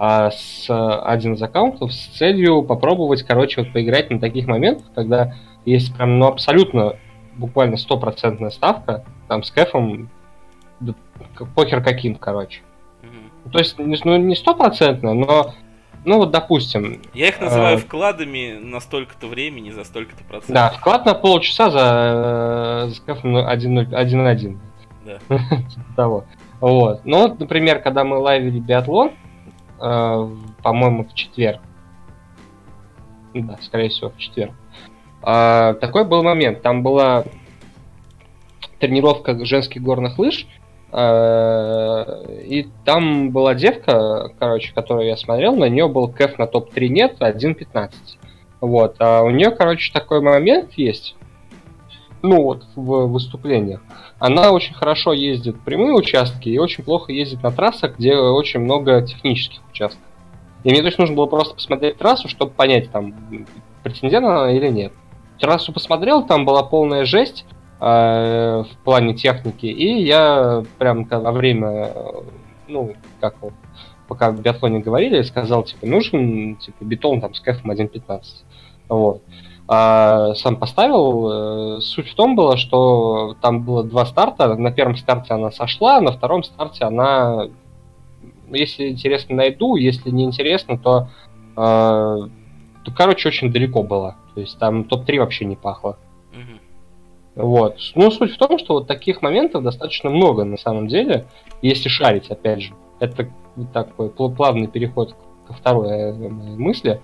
а с один из аккаунтов с целью попробовать, короче, вот поиграть на таких моментах, когда есть прям, ну, абсолютно буквально стопроцентная ставка, там, с кэфом, да, похер каким, короче. Mm-hmm. То есть, ну, не стопроцентная, но ну вот, допустим. Я их называю э, вкладами на столько-то времени, за столько-то процентов. Да, вклад на полчаса за, э, за 1.1. Да. Типа того. Вот. Ну вот, например, когда мы лайвили биатлон, по-моему, в четверг. Да, скорее всего, в четверг. Э, такой был момент. Там была тренировка женских горных лыж, Э, и там была девка, короче, которую я смотрел, на нее был кэф на топ-3 нет, 1.15. Вот. А у нее, короче, такой момент есть, ну вот, в выступлениях. Она очень хорошо ездит прямые участки и очень плохо ездит на трассах, где очень много технических участков. И мне точно нужно было просто посмотреть трассу, чтобы понять, там, претендент она или нет. Трассу посмотрел, там была полная жесть, Э, в плане техники. И я прям во время, ну, как вот, пока в биатлоне говорили, сказал, типа, нужен типа, бетон там с кэфом 1.15. Вот. А сам поставил. Э, суть в том была, что там было два старта. На первом старте она сошла, на втором старте она, если интересно, найду, если не интересно, то, э, то короче, очень далеко было. То есть там топ-3 вообще не пахло. Вот. Ну, суть в том, что вот таких моментов достаточно много на самом деле, если шарить, опять же. Это такой плавный переход ко второй э, мысли.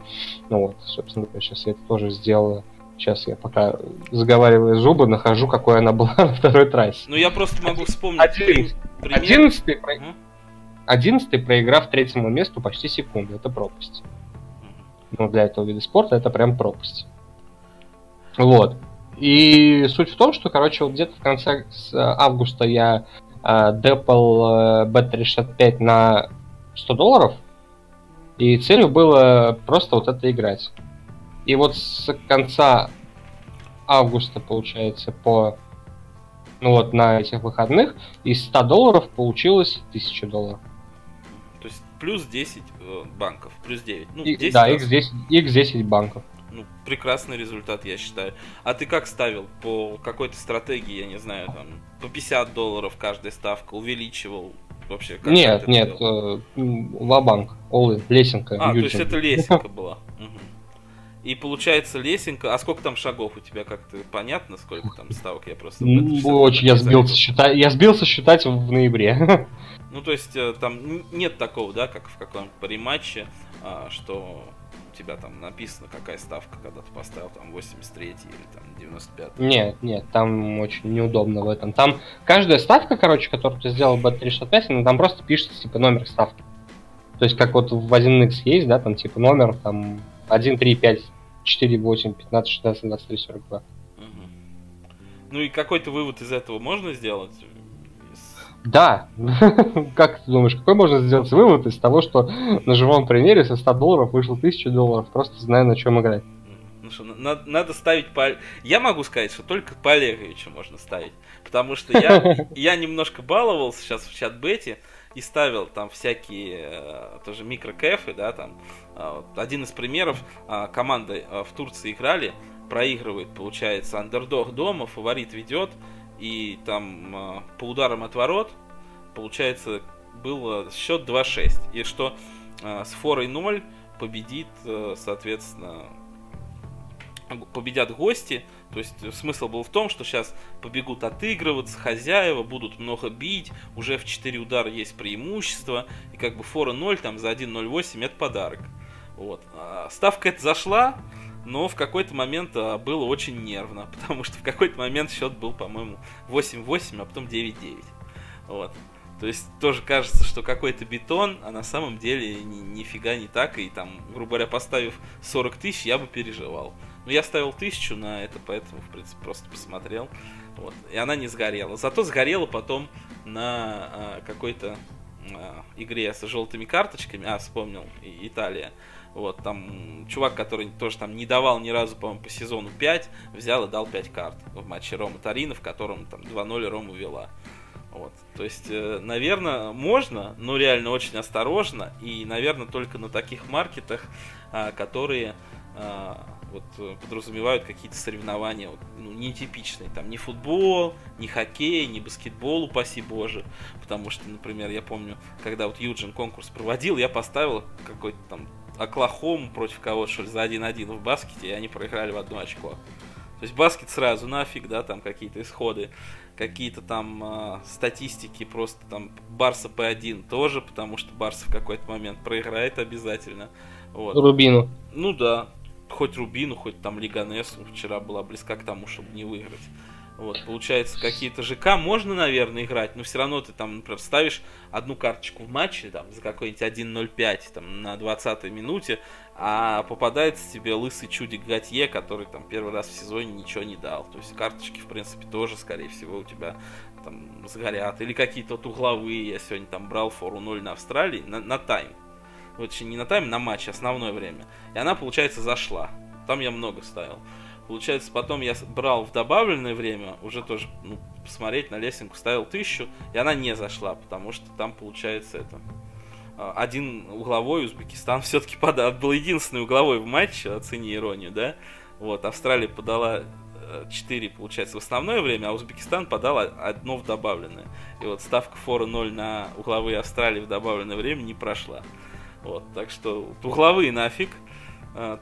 Ну вот, собственно, сейчас я это тоже сделал. Сейчас я пока заговариваю зубы, нахожу, какой она была на второй трассе. Ну, я просто могу вспомнить Одиннадцатый, пример. Одиннадцатый, проиграв третьему месту почти секунду. Это пропасть. Ну, для этого вида спорта это прям пропасть. Вот. И суть в том, что, короче, вот где-то в конце августа я э, депал э, B365 на 100 долларов, и целью было просто вот это играть. И вот с конца августа, получается, по ну вот на этих выходных из 100 долларов получилось 1000 долларов. То есть плюс 10 э, банков, плюс 9. Ну, 10 да, x10, x10 банков ну, прекрасный результат, я считаю. А ты как ставил? По какой-то стратегии, я не знаю, там, по 50 долларов каждая ставка, увеличивал? Вообще, как нет, нет, э, ва-банк, all лесенка. А, то есть это лесенка была. И получается лесенка. А сколько там шагов у тебя как-то понятно, сколько там ставок? Я просто. Очень я сбился считать. Я сбился считать в ноябре. Ну, то есть э, там нет такого, да, как в каком-то париматче, а, что тебя там написано, какая ставка, когда ты поставил там 83 или там 95. Нет, нет, там очень неудобно в этом. Там каждая ставка, короче, которую ты сделал в B365, она там просто пишется типа номер ставки. То есть как вот в 1x есть, да, там типа номер там 1, 3, 5, 4, 8, 15, 16, 23, 42. Угу. Ну и какой-то вывод из этого можно сделать? Да. как ты думаешь, какой можно сделать вывод из того, что на живом примере со 100 долларов вышло 1000 долларов, просто зная, на чем играть? Ну что, надо, надо ставить по... Я могу сказать, что только по Олеговичу можно ставить. Потому что я, я немножко баловался сейчас в чат-бете и ставил там всякие э, тоже микрокэфы, да, там. Э, один из примеров, э, команда в Турции играли, проигрывает, получается, андердог дома, фаворит ведет, и там э, по ударам от ворот, получается, был счет 2-6. И что э, с форой 0 победит, э, соответственно, победят гости. То есть смысл был в том, что сейчас побегут отыгрываться, хозяева будут много бить, уже в 4 удара есть преимущество, и как бы фора 0 там за 1.08 это подарок. Вот. А, ставка эта зашла, но в какой-то момент а, было очень нервно, потому что в какой-то момент счет был, по-моему, 8-8, а потом 9-9. Вот. То есть тоже кажется, что какой-то бетон, а на самом деле ни, нифига не так. И там, грубо говоря, поставив 40 тысяч, я бы переживал. Но я ставил тысячу на это, поэтому, в принципе, просто посмотрел. Вот. И она не сгорела. Зато сгорела потом на а, какой-то а, игре с желтыми карточками. А, вспомнил, Италия. Вот, там чувак, который тоже там не давал ни разу, по-моему, по сезону 5, взял и дал 5 карт в матче Рома Тарина, в котором там 2-0 Рома вела. Вот. То есть, э, наверное, можно, но реально очень осторожно. И, наверное, только на таких маркетах, а, которые а, вот, э, подразумевают какие-то соревнования вот, ну, нетипичные. Там ни футбол, ни хоккей, ни баскетбол, упаси боже. Потому что, например, я помню, когда вот Юджин конкурс проводил, я поставил какой-то там Оклахому против кого-то, что ли, за 1-1 в баскете, и они проиграли в одно очко. То есть баскет сразу нафиг, да, там какие-то исходы какие-то там э, статистики, просто там Барса P1 тоже, потому что Барса в какой-то момент проиграет обязательно. Вот. Рубину. Ну да, хоть Рубину, хоть там Лиганесу вчера была близка к тому, чтобы не выиграть. Вот, получается, какие-то ЖК можно, наверное, играть, но все равно ты там, например, ставишь одну карточку в матче там, за какой-нибудь 1.05 там, на 20 минуте, а попадается тебе лысый чудик Готье, который там первый раз в сезоне ничего не дал. То есть карточки, в принципе, тоже, скорее всего, у тебя там сгорят. Или какие-то вот угловые. Я сегодня там брал фору 0 на Австралии на, на тайм. Вот не на тайм, на матч, основное время. И она, получается, зашла. Там я много ставил. Получается, потом я брал в добавленное время, уже тоже ну, посмотреть на лесенку, ставил тысячу, и она не зашла, потому что там, получается, это а, один угловой Узбекистан все-таки подал. Был единственный угловой в матче, оцени иронию, да? Вот, Австралия подала 4, э, получается, в основное время, а Узбекистан подал одно в добавленное. И вот ставка фора 0 на угловые Австралии в добавленное время не прошла. Вот, так что угловые нафиг,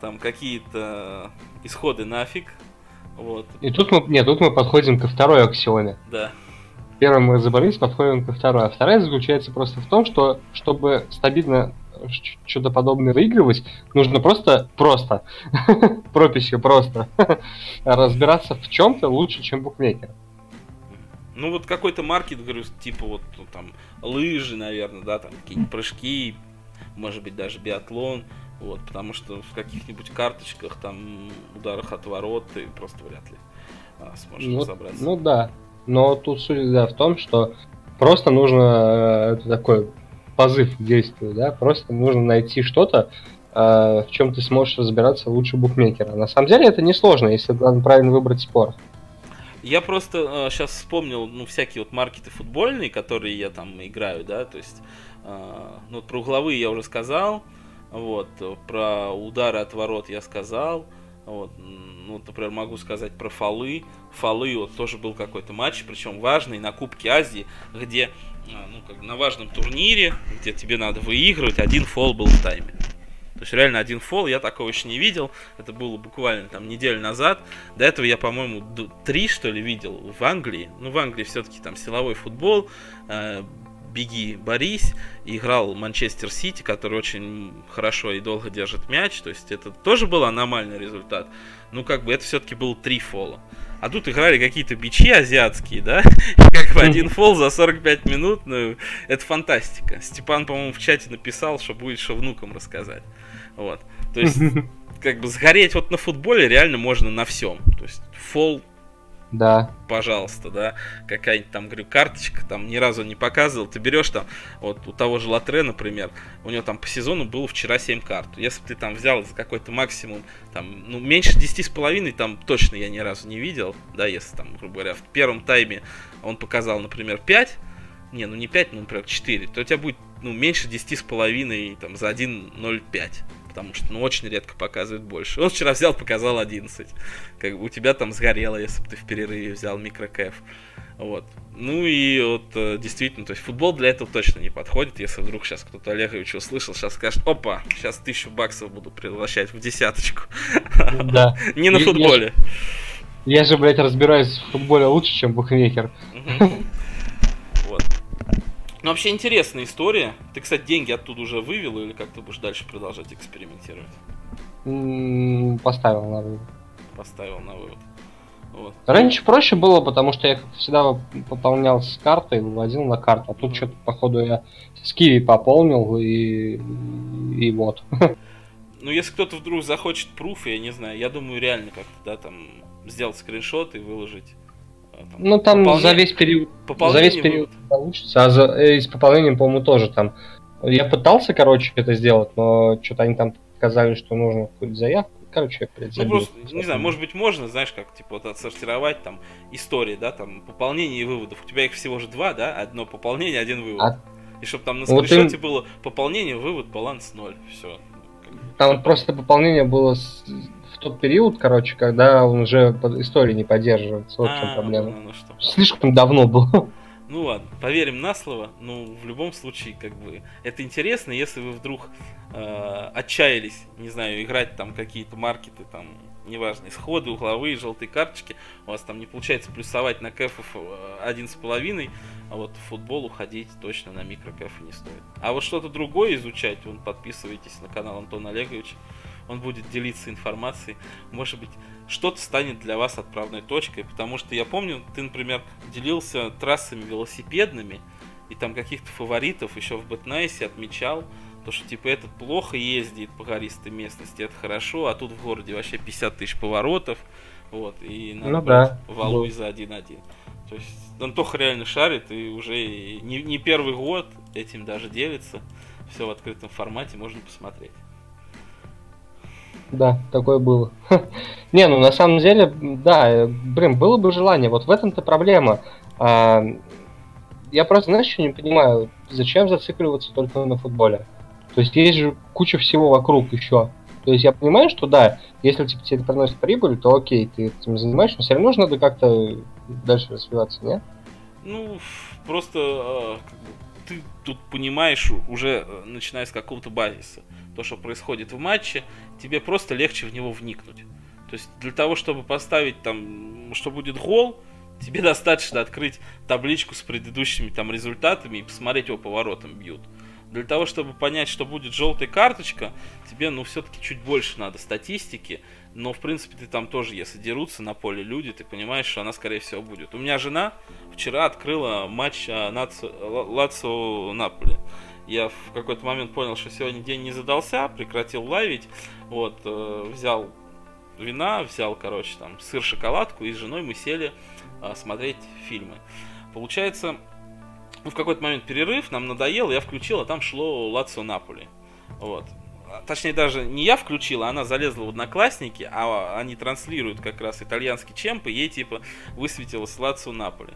там какие-то исходы нафиг. Вот. И тут мы, нет, тут мы подходим ко второй аксионе. Да первым мы разобрались, подходим ко второй. А вторая заключается просто в том, что чтобы стабильно что-то подобное выигрывать, нужно просто, просто, прописью просто, разбираться в чем-то лучше, чем букмекер. Ну вот какой-то маркет, говорю, типа вот ну, там лыжи, наверное, да, там какие-нибудь прыжки, может быть даже биатлон, вот, потому что в каких-нибудь карточках, там, ударах от ворот ты просто вряд ли а, сможешь ну, разобраться. Ну да, но тут суть да, в том, что просто нужно э, это такой позыв к действию, да, просто нужно найти что-то, э, в чем ты сможешь разбираться лучше букмекера. На самом деле это несложно, если правильно выбрать спорт. Я просто э, сейчас вспомнил, ну, всякие вот маркеты футбольные, которые я там играю, да, то есть, э, ну, вот про угловые я уже сказал, вот, про удары от ворот я сказал, вот, ну, например, могу сказать про фолы. Фолы вот тоже был какой-то матч, причем важный на Кубке Азии, где а, ну, как на важном турнире, где тебе надо выигрывать, один фол был в тайме. То есть реально один фол, я такого еще не видел. Это было буквально там неделю назад. До этого я, по-моему, три, что ли, видел в Англии. Ну, в Англии все-таки там силовой футбол. Э, беги, борись. играл Манчестер Сити, который очень хорошо и долго держит мяч. То есть это тоже был аномальный результат. Ну, как бы это все-таки был три фола. А тут играли какие-то бичи азиатские, да? Как бы один фол за 45 минут, ну, это фантастика. Степан, по-моему, в чате написал, что будет что внукам рассказать. Вот. То есть, как бы сгореть вот на футболе реально можно на всем. То есть, фол да. Пожалуйста, да. Какая-нибудь там, говорю, карточка, там ни разу не показывал. Ты берешь там, вот у того же Латре, например, у него там по сезону было вчера 7 карт. Если бы ты там взял за какой-то максимум, там, ну, меньше 10 с половиной, там точно я ни разу не видел, да, если там, грубо говоря, в первом тайме он показал, например, 5, не, ну не 5, ну, например, 4, то у тебя будет, ну, меньше 10 с половиной, там, за 1.05 потому что ну, очень редко показывает больше. Он вчера взял, показал 11. Как бы у тебя там сгорело, если бы ты в перерыве взял микрокэф. Вот. Ну и вот э, действительно, то есть футбол для этого точно не подходит. Если вдруг сейчас кто-то Олегович услышал, сейчас скажет, опа, сейчас тысячу баксов буду превращать в десяточку. Да. Не на футболе. Я же, блядь, разбираюсь в футболе лучше, чем букмекер. Ну, вообще интересная история. Ты, кстати, деньги оттуда уже вывел или как ты будешь дальше продолжать экспериментировать? Поставил на вывод. Поставил на вывод. Вот. Раньше проще было, потому что я как всегда пополнял с карты, выводил на карту. А тут что-то, походу, я с Киви пополнил и, и вот. Ну, если кто-то вдруг захочет пруф, я не знаю, я думаю, реально как-то, да, там, сделать скриншот и выложить. Ну, там пополнение... за весь период, за весь период получится, а за, э, с пополнением, по-моему, тоже там. Я пытался, короче, это сделать, но что-то они там сказали, что нужно какую-то заявку. Короче, я, блядь, Ну, просто, не знаю, может быть, можно, знаешь, как, типа, вот отсортировать там истории, да, там, пополнение и выводов. У тебя их всего же два, да? Одно пополнение, один вывод. А... И чтобы там на скриншоте вот им... было пополнение, вывод, баланс ноль. Все. Там просто пополнение было с... тот период, короче, когда он уже истории не поддерживается. Вот в чем а, проблема. Ну, ну, что. Слишком давно было. Ну ладно, поверим на слово. Ну, в любом случае, как бы, это интересно, если вы вдруг э, отчаялись, не знаю, играть там какие-то маркеты, там, неважно, исходы, угловые, желтые карточки, у вас там не получается плюсовать на кэфов э, один с половиной, а вот в футбол уходить точно на микрокэфы не стоит. А вот что-то другое изучать, вон подписывайтесь на канал Антона Олеговича, он будет делиться информацией, может быть, что-то станет для вас отправной точкой, потому что я помню, ты, например, делился трассами велосипедными, и там каких-то фаворитов еще в Бэтнайсе отмечал, то, что типа этот плохо ездит по гористой местности, это хорошо, а тут в городе вообще 50 тысяч поворотов, вот, и надо ну, да. валуй за 1-1. То есть Антоха реально шарит и уже не, не первый год этим даже делится. Все в открытом формате, можно посмотреть. Да, такое было. Не, ну на самом деле, да, блин, было бы желание. Вот в этом-то проблема. А, я просто, знаешь, что не понимаю, зачем зацикливаться только на футболе? То есть есть же куча всего вокруг еще. То есть я понимаю, что да, если типа, тебе это приносит прибыль, то окей, ты этим занимаешься, но все равно надо как-то дальше развиваться, нет? Ну, просто э, ты тут понимаешь уже, э, начиная с какого-то базиса, то, что происходит в матче, тебе просто легче в него вникнуть. То есть для того, чтобы поставить там, что будет гол, тебе достаточно открыть табличку с предыдущими там результатами и посмотреть его поворотом бьют. Для того, чтобы понять, что будет желтая карточка, тебе, ну, все-таки чуть больше надо статистики. Но, в принципе, ты там тоже, если дерутся на поле люди, ты понимаешь, что она, скорее всего, будет. У меня жена вчера открыла матч а, Лацио Наполи. Я в какой-то момент понял, что сегодня день не задался, прекратил лавить. Вот, э, взял вина, взял, короче, там, сыр, шоколадку, и с женой мы сели э, смотреть фильмы. Получается, ну, в какой-то момент перерыв, нам надоело, я включил, а там шло Лацио Наполи. Вот. Точнее, даже не я включил, а она залезла в Одноклассники, а они транслируют как раз итальянский чемп, и ей, типа, высветилось Лацио Наполи.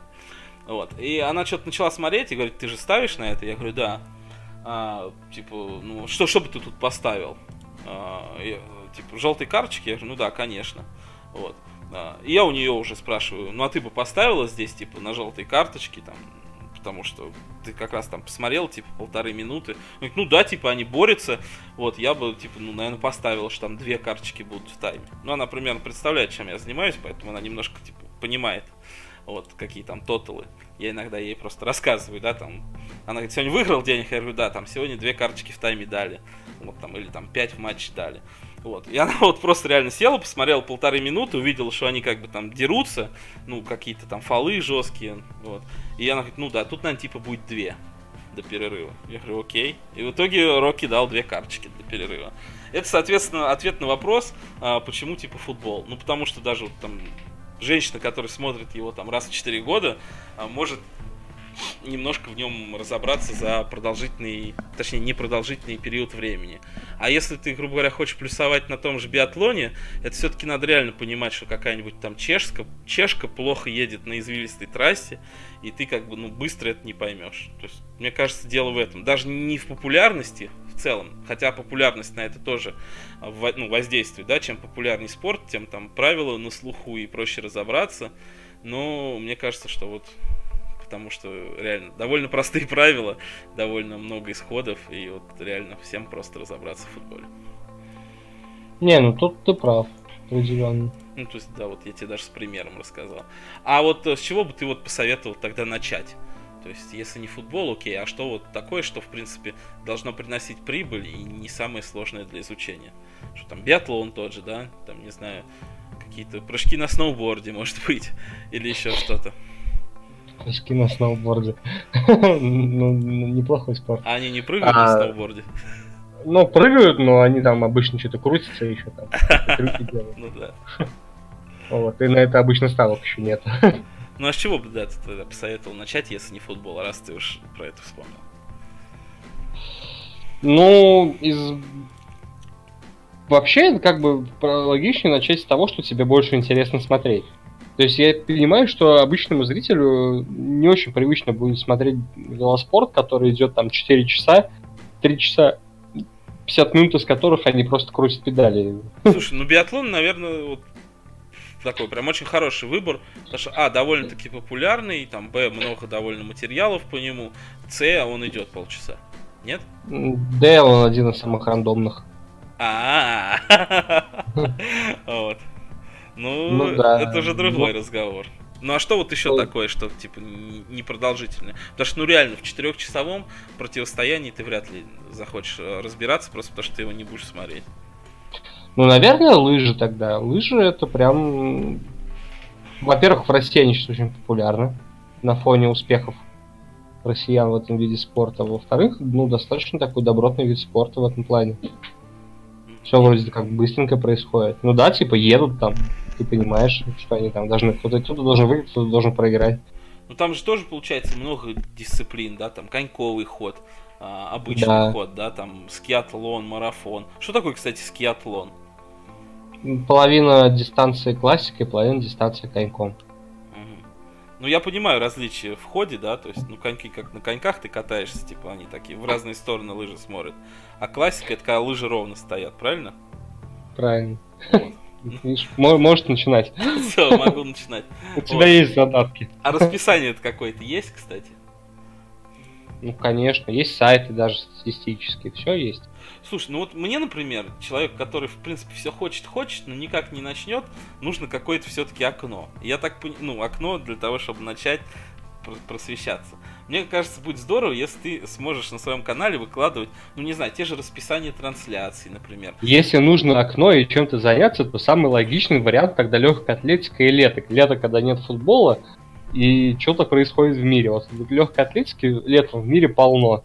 Вот. И она что-то начала смотреть и говорит, ты же ставишь на это? Я говорю, да. А, типа, ну, что, что бы ты тут поставил? А, я, типа, желтые карточки? Я говорю, ну да, конечно. Вот. А, и я у нее уже спрашиваю, ну а ты бы поставила здесь, типа, на желтые карточки, там, потому что ты как раз там посмотрел, типа, полторы минуты. Говорит, ну да, типа, они борются. Вот, я бы, типа, ну, наверное, поставил, что там две карточки будут в тайме. Ну, она примерно представляет, чем я занимаюсь, поэтому она немножко, типа, понимает, вот, какие там тоталы. Я иногда ей просто рассказываю, да, там, она говорит, сегодня выиграл денег, я говорю, да, там, сегодня две карточки в тайме дали. Вот, там, или там пять в матче дали. Вот. И она вот просто реально села, посмотрела полторы минуты, увидела, что они как бы там дерутся, ну, какие-то там фолы жесткие, вот. И она говорит, ну да, тут, наверное, типа будет две до перерыва. Я говорю, окей. И в итоге Рокки дал две карточки для перерыва. Это, соответственно, ответ на вопрос, а, почему типа футбол. Ну, потому что даже вот там женщина, которая смотрит его там раз в 4 года, а, может немножко в нем разобраться за продолжительный, точнее, непродолжительный период времени. А если ты, грубо говоря, хочешь плюсовать на том же биатлоне, это все-таки надо реально понимать, что какая-нибудь там чешка, чешка плохо едет на извилистой трассе, и ты как бы, ну, быстро это не поймешь. То есть, мне кажется, дело в этом. Даже не в популярности в целом, хотя популярность на это тоже ну, воздействует, да, чем популярней спорт, тем там правила на слуху и проще разобраться. Но мне кажется, что вот потому что реально довольно простые правила, довольно много исходов, и вот реально всем просто разобраться в футболе. Не, ну тут ты прав, определенно. Ну, то есть, да, вот я тебе даже с примером рассказал. А вот э, с чего бы ты вот посоветовал тогда начать? То есть, если не футбол, окей, а что вот такое, что, в принципе, должно приносить прибыль и не самое сложное для изучения? Что там, биатлон тот же, да? Там, не знаю, какие-то прыжки на сноуборде, может быть, или еще что-то. Прыжки на сноуборде. ну, неплохой спорт. А они не прыгают а... на сноуборде? Ну, прыгают, но они там обычно что-то крутятся еще там. Ну да. Вот, и на это обычно ставок еще нет. Ну а с чего бы, да, ты тогда посоветовал начать, если не футбол, раз ты уж про это вспомнил? Ну, из... Вообще, как бы логичнее начать с того, что тебе больше интересно смотреть. То есть я понимаю, что обычному зрителю не очень привычно будет смотреть велоспорт, который идет там 4 часа, 3 часа 50 минут из которых они просто крутят педали. Слушай, ну биатлон, наверное, вот такой прям очень хороший выбор, потому что, а, довольно-таки популярный, там, б, много довольно материалов по нему, с, он идет полчаса. Нет? Д, он один из самых рандомных. А, вот. Ну, ну это уже другой ну. разговор. Ну а что вот еще ну, такое, что типа непродолжительное? Потому что, ну реально, в четырехчасовом противостоянии ты вряд ли захочешь э, разбираться, просто потому что ты его не будешь смотреть. Ну, наверное, лыжи тогда. Лыжи это прям... Во-первых, в России они сейчас очень популярны на фоне успехов россиян в этом виде спорта. Во-вторых, ну, достаточно такой добротный вид спорта в этом плане. Все вроде как быстренько происходит. Ну да, типа едут там, ты понимаешь, что они там должны, кто-то кто должен выиграть, кто-то должен проиграть. Ну там же тоже получается много дисциплин, да, там коньковый ход, а, обычный да. ход, да, там скиатлон, марафон. Что такое, кстати, скиатлон? Половина дистанции классикой, половина дистанции коньком. Ну, я понимаю различия в ходе, да, то есть, ну, коньки как на коньках ты катаешься, типа, они такие в разные стороны лыжи смотрят. А классика это когда лыжи ровно стоят, правильно? Правильно. Вот. Можешь начинать. Все, могу начинать. У тебя есть задатки. А расписание это какое-то есть, кстати? Ну, конечно, есть сайты даже статистические, все есть. Слушай, ну вот мне, например, человек, который, в принципе, все хочет, хочет, но никак не начнет, нужно какое-то все-таки окно. Я так понимаю, ну, окно для того, чтобы начать просвещаться. Мне кажется, будет здорово, если ты сможешь на своем канале выкладывать, ну не знаю, те же расписания трансляций, например. Если нужно окно и чем-то заняться, то самый логичный вариант тогда легкая атлетика и лето. Лето, когда нет футбола, и что-то происходит в мире. Вот легкой атлетики летом в мире полно.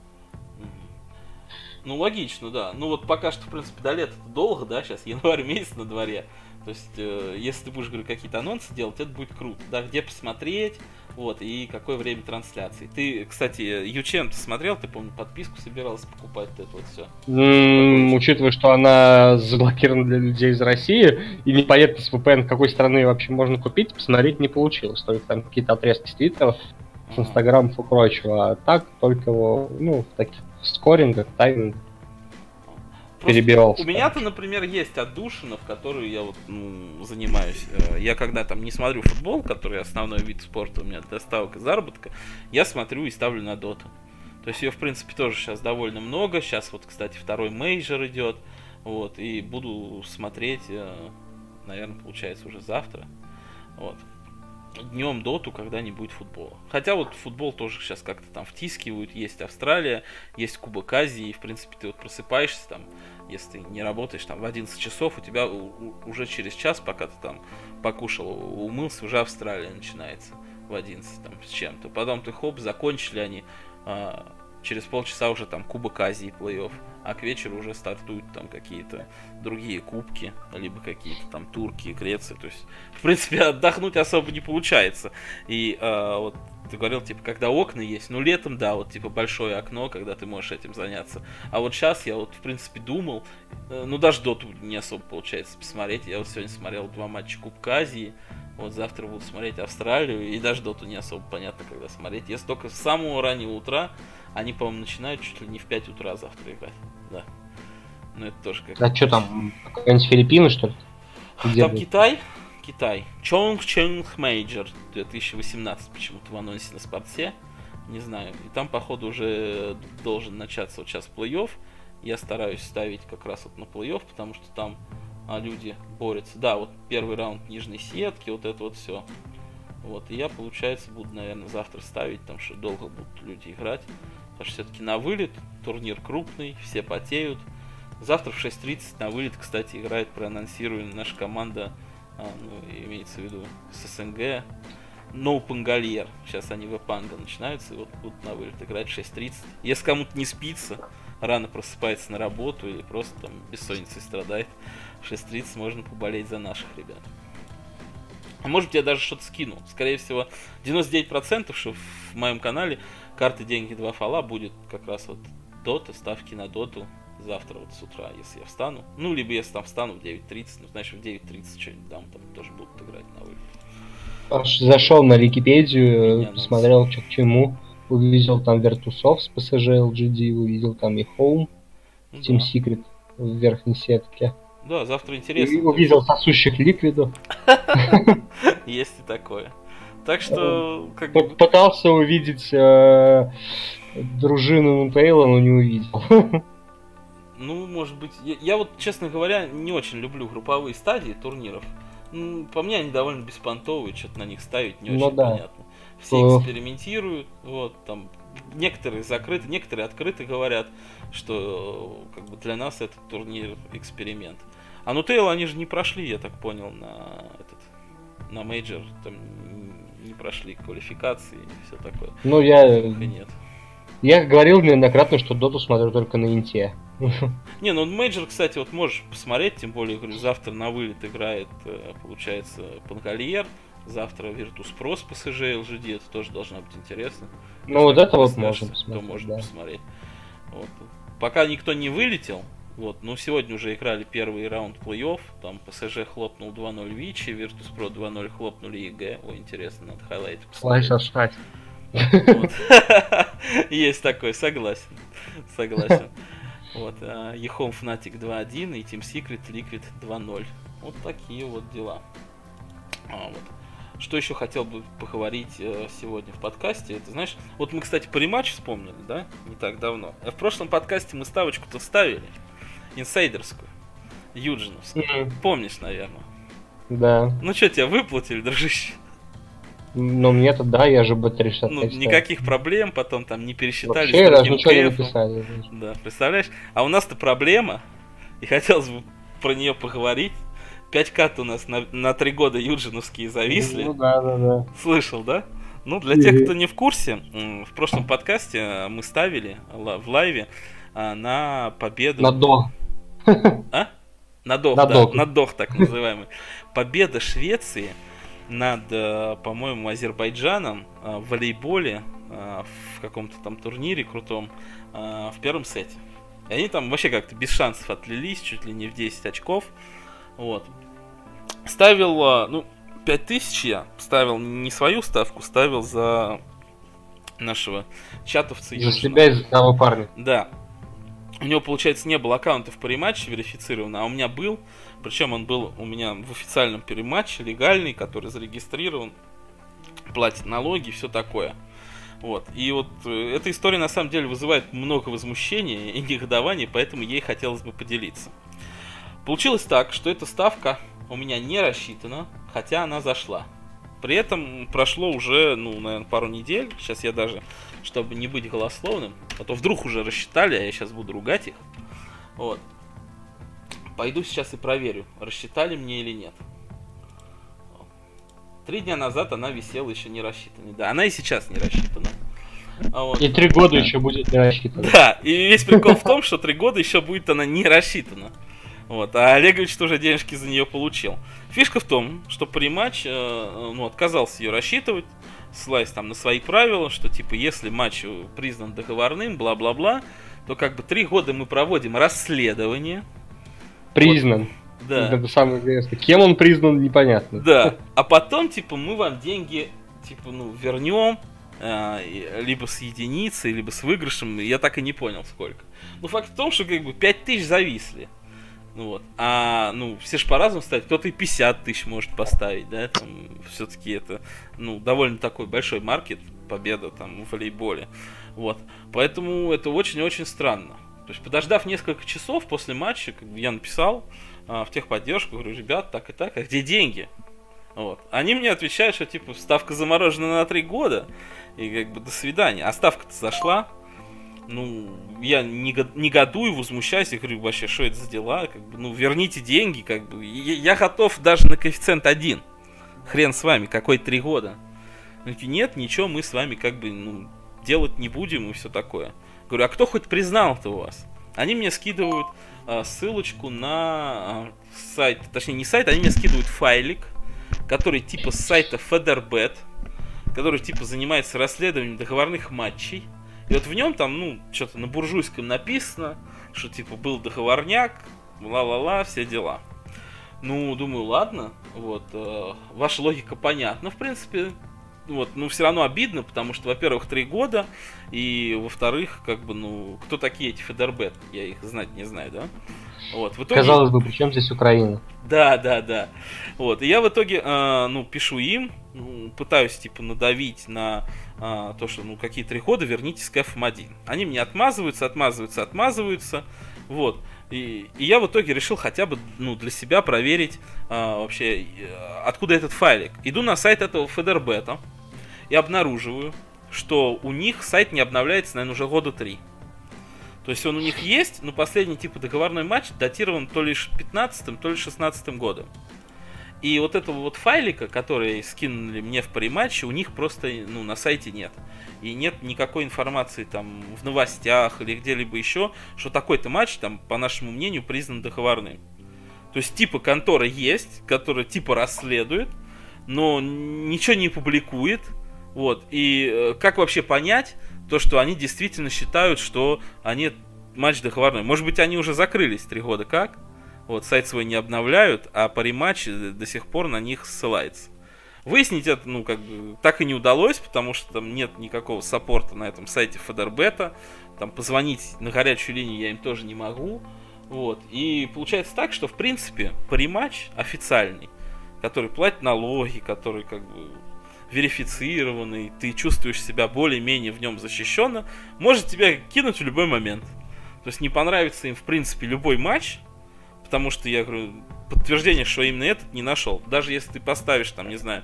Ну, логично, да. Ну, вот пока что, в принципе, до лета долго, да, сейчас январь месяц на дворе. То есть, э, если ты будешь, говорю, какие-то анонсы делать, это будет круто. Да, где посмотреть, вот, и какое время трансляции. Ты, кстати, Ючем ты смотрел, ты, помню, подписку собирался покупать, это вот все. Mm, учитывая, что она заблокирована для людей из России, и непонятно с VPN какой страны вообще можно купить, посмотреть не получилось. Только там какие-то отрезки с Твиттера, с Инстаграмов и прочего. А так только, ну, в таких скорингах, таймингах перебирался. У меня-то, например, есть отдушина, в которую я вот ну, занимаюсь. Э, я когда там не смотрю футбол, который основной вид спорта у меня и заработка, я смотрю и ставлю на доту. То есть ее, в принципе, тоже сейчас довольно много. Сейчас вот, кстати, второй major идет. Вот, и буду смотреть, э, наверное, получается уже завтра. Вот днем доту, когда не будет футбола. Хотя вот футбол тоже сейчас как-то там втискивают, есть Австралия, есть Кубок Азии, и в принципе ты вот просыпаешься там, если не работаешь там в 11 часов, у тебя уже через час, пока ты там покушал, умылся, уже Австралия начинается в 11 там с чем-то. Потом ты хоп, закончили они, а, через полчаса уже там Кубок Азии плей-офф а к вечеру уже стартуют там какие-то другие кубки, либо какие-то там турки, Греции. То есть, в принципе, отдохнуть особо не получается. И э, вот ты говорил, типа, когда окна есть, ну, летом, да, вот, типа, большое окно, когда ты можешь этим заняться. А вот сейчас я вот, в принципе, думал, э, ну, даже доту не особо получается посмотреть. Я вот сегодня смотрел два матча Кубка Азии, вот завтра буду смотреть Австралию, и даже доту не особо понятно, когда смотреть. Если только с самого раннего утра, они, по-моему, начинают чуть ли не в 5 утра завтра играть. Да. Ну это тоже как... А что там, какие-нибудь Филиппины, что ли? Где там будет? Китай, Китай. Chongqing Major 2018 почему-то в анонсе на спорте. Не знаю. И там, походу, уже должен начаться вот сейчас плей-офф. Я стараюсь ставить как раз вот на плей-офф, потому что там а, люди борются. Да, вот первый раунд нижней сетки, вот это вот все. Вот, и я, получается, буду, наверное, завтра ставить, там что долго будут люди играть. Потому что все-таки на вылет, турнир крупный, все потеют. Завтра в 6.30 на вылет, кстати, играет, проанонсируем, наша команда, а, ну, имеется в виду СНГ, No Пангольер. Сейчас они в Панга начинаются, и вот будут на вылет играть в 6.30. Если кому-то не спится, рано просыпается на работу или просто там бессонницей страдает, в 6.30 можно поболеть за наших ребят. А может я даже что-то скину. Скорее всего, 99% что в моем канале карты деньги 2 фала будет как раз вот дота, ставки на доту завтра вот с утра, если я встану. Ну, либо если там встану в 9.30, ну, значит, в 9.30 что-нибудь дам, там тоже будут играть на вылет. Аж Зашел на Википедию, Меня посмотрел, что к чему. Увидел там Virtus.soft с PSG LGD, увидел там и Home, ну, Team да. Secret в верхней сетке. Да, завтра интересно. И увидел сосущих ликвидов. Есть и такое. Так что... Как бы... Пытался увидеть э, дружину Нутейла, но не увидел. Ну, может быть... Я, я вот, честно говоря, не очень люблю групповые стадии турниров. По мне они довольно беспонтовые, что-то на них ставить не ну, очень да. понятно. Все экспериментируют, вот, там, некоторые закрыты, некоторые открыто говорят, что как бы для нас этот турнир эксперимент. А ну Тейл они же не прошли, я так понял, на этот на major, там не прошли квалификации и все такое. Ну я... Нет. Я говорил неоднократно, что доту смотрю только на инте. Не, ну major, кстати, вот можешь посмотреть, тем более, говорю, завтра на вылет играет, э, получается, Пангольер, завтра Virtus.pro с PSG LGD, это тоже должно быть интересно. Ну вот это вот можно посмотреть. То можно да. посмотреть. Вот. Пока никто не вылетел, вот, ну сегодня уже играли первый раунд плей-офф, там PSG хлопнул 2-0 Vici, Virtus.pro 2-0 хлопнули EG, ой, интересно, надо highlight посмотреть. Слайс Есть такой, согласен. Согласен. Вот, Ехом Fnatic 2.1 и Team Secret Liquid 2.0. Вот такие вот дела. А, вот. Что еще хотел бы поговорить э, сегодня в подкасте? Это знаешь, вот мы, кстати, по рематч вспомнили, да, не так давно. А в прошлом подкасте мы ставочку-то ставили, инсайдерскую, юджиновскую. Mm-hmm. Помнишь, наверное? Да. Ну что, тебя выплатили, дружище? Ну, мне-то да, я же B365 Ну, никаких проблем, потом там не пересчитали. Вообще, даже ничего не написали. Да, представляешь? А у нас-то проблема, и хотелось бы про нее поговорить. 5 у нас на, на 3 года юджиновские зависли. Ну да, да, да. Слышал, да? Ну, для тех, кто не в курсе, в прошлом подкасте мы ставили в лайве а, на победу... На до. А? На дох, на да, дох. на дох так называемый. Победа Швеции над, э, по-моему, Азербайджаном э, в волейболе э, в каком-то там турнире крутом в первом сете. И они там вообще как-то без шансов отлились, чуть ли не в 10 очков. Вот. Ставил, ну, 5000 я ставил не свою ставку, ставил за нашего чатовца. За себя и за того парня. Да. У него, получается, не было аккаунтов по рематче верифицировано, а у меня был. Причем он был у меня в официальном перематче, легальный, который зарегистрирован, платит налоги, все такое. Вот. И вот э, эта история на самом деле вызывает много возмущения и негодования, поэтому ей хотелось бы поделиться. Получилось так, что эта ставка у меня не рассчитана, хотя она зашла. При этом прошло уже, ну, наверное, пару недель. Сейчас я даже, чтобы не быть голословным, а то вдруг уже рассчитали, а я сейчас буду ругать их. Вот. Пойду сейчас и проверю, рассчитали мне или нет. Три дня назад она висела еще не рассчитанной. Да, она и сейчас не рассчитана. А вот. И три года еще будет не рассчитана. Да, и весь прикол в том, что три года еще будет она не рассчитана. Вот, а Олегович тоже денежки за нее получил. Фишка в том, что при-матч э, ну, отказался ее рассчитывать, ссылаясь там на свои правила, что типа если матч признан договорным, бла-бла-бла, то как бы три года мы проводим расследование, Признан. Вот. Да. Это самое интересное. Кем он признан, непонятно. Да. А потом, типа, мы вам деньги, типа, ну, вернем, э, либо с единицей, либо с выигрышем. Я так и не понял, сколько. Ну, факт в том, что, как бы, 5 тысяч зависли. Ну вот. А, ну, все же по-разному ставят. Кто-то и 50 тысяч может поставить, да, там, все-таки это, ну, довольно такой большой маркет, победа там в волейболе. Вот. Поэтому это очень-очень странно. То есть, подождав несколько часов после матча, как я написал а, в техподдержку, говорю, ребят, так и так, а где деньги? Вот. Они мне отвечают, что типа ставка заморожена на три года, и как бы до свидания. А ставка-то зашла. Ну, я негодую, возмущаюсь, я говорю, вообще, что это за дела? Как бы, ну, верните деньги, как бы. Я, я готов даже на коэффициент один. Хрен с вами, какой три года. Нет, ничего, мы с вами как бы, ну, делать не будем и все такое. Говорю, а кто хоть признал-то у вас? Они мне скидывают э, ссылочку на э, сайт, точнее не сайт, они мне скидывают файлик, который типа с сайта Federbet, который типа занимается расследованием договорных матчей. И вот в нем там, ну, что-то на буржуйском написано, что типа был договорняк, ла-ла-ла, все дела. Ну, думаю, ладно, вот, э, ваша логика понятна, в принципе, вот, ну, все равно обидно, потому что, во-первых, три года, и, во-вторых, как бы, ну, кто такие эти Федербет? Я их знать не знаю, да? Вот, в итоге... Казалось бы, при чем здесь Украина? Да, да, да. Вот, и я в итоге, э, ну, пишу им, ну, пытаюсь, типа, надавить на э, то, что, ну, какие три года, вернитесь к FM1. Они мне отмазываются, отмазываются, отмазываются, вот. И, и я в итоге решил хотя бы ну, для себя проверить а, вообще, откуда этот файлик. Иду на сайт этого Федербета и обнаруживаю, что у них сайт не обновляется, наверное, уже года три. То есть он у них есть, но последний типа договорной матч датирован то ли 15 то ли 16 годом. И вот этого вот файлика, который скинули мне в париматче, у них просто ну, на сайте нет. И нет никакой информации там в новостях или где-либо еще, что такой-то матч, там, по нашему мнению, признан договорным. То есть типа контора есть, которая типа расследует, но ничего не публикует. Вот. И э, как вообще понять то, что они действительно считают, что они матч договорной? Может быть, они уже закрылись три года как? Вот, сайт свой не обновляют, а париматч до сих пор на них ссылается. Выяснить это, ну, как бы, так и не удалось, потому что там нет никакого саппорта на этом сайте Федербета. Там позвонить на горячую линию я им тоже не могу. Вот. И получается так, что, в принципе, париматч официальный, который платит налоги, который, как бы, верифицированный, ты чувствуешь себя более-менее в нем защищенно, может тебя кинуть в любой момент. То есть не понравится им, в принципе, любой матч, потому что я говорю, подтверждение, что именно этот не нашел. Даже если ты поставишь, там, не знаю,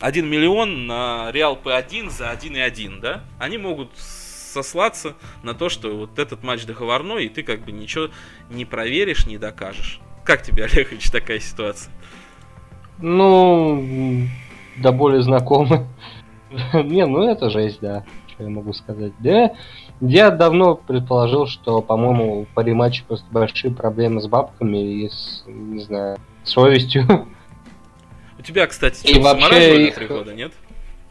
1 миллион на Реал P1 за 1,1, да, они могут сослаться на то, что вот этот матч договорной, и ты как бы ничего не проверишь, не докажешь. Как тебе, Олегович, такая ситуация? Ну, да более знакомы. не, ну это жесть, да. Что я могу сказать. Да, я давно предположил, что, по-моему, по рематче просто большие проблемы с бабками и с, не знаю, совестью. У тебя, кстати, и вообще их... года, нет?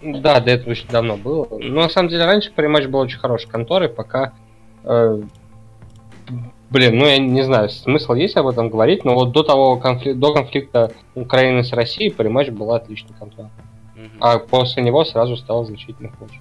Да, до этого очень давно было. Но на самом деле раньше париматч был очень хорошей конторой, пока... Э, блин, ну я не знаю, смысл есть об этом говорить, но вот до того конфли... до конфликта Украины с Россией париматч была отличной конторой. Угу. А после него сразу стало значительно хуже.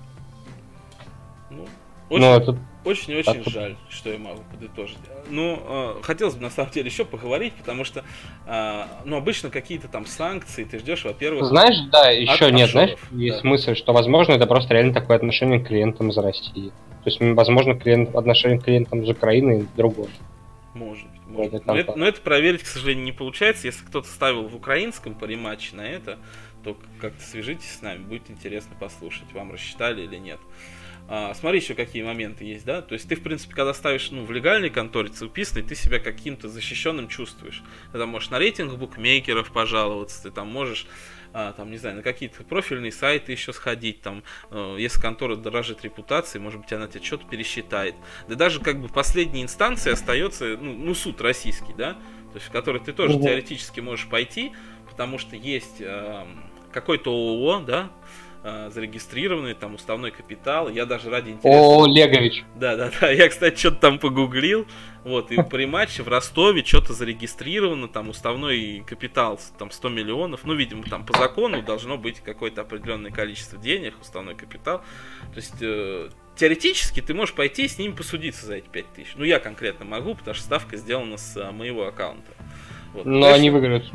Очень, ну, это... очень, очень так... жаль, что я могу подытожить. Ну, э, хотелось бы на самом деле еще поговорить, потому что, э, ну, обычно какие-то там санкции ты ждешь, во-первых. Знаешь, да, еще нет, знаешь, есть да. мысль, что, возможно, это просто реально такое отношение к клиентам из России. То есть, возможно, клиент, отношение к клиентам из Украины другое. Может быть, может. Это но, это, но это проверить, к сожалению, не получается. Если кто-то ставил в украинском париматче на это, то как-то свяжитесь с нами, будет интересно послушать, вам рассчитали или нет. А, смотри еще какие моменты есть, да. То есть ты, в принципе, когда ставишь ну, в легальной конторе целописной, ты себя каким-то защищенным чувствуешь. Ты там можешь на рейтинг букмекеров пожаловаться, ты там можешь а, там, не знаю, на какие-то профильные сайты еще сходить, там, э, если контора дорожит репутацией, может быть, она тебе что-то пересчитает. Да даже как бы последней инстанцией остается, ну, ну суд российский, да, то есть в который ты тоже угу. теоретически можешь пойти, потому что есть э, какой-то ООО, да, э, там уставной капитал. Я даже ради интереса... О, Легович. Да, да, да. Я, кстати, что-то там погуглил. Вот, и при матче в Ростове что-то зарегистрировано, там уставной капитал там 100 миллионов. Ну, видимо, там по закону должно быть какое-то определенное количество денег, уставной капитал. То есть э, теоретически ты можешь пойти и с ними посудиться за эти 5 тысяч. Ну, я конкретно могу, потому что ставка сделана с а, моего аккаунта. Вот. Но Конечно, они выиграют.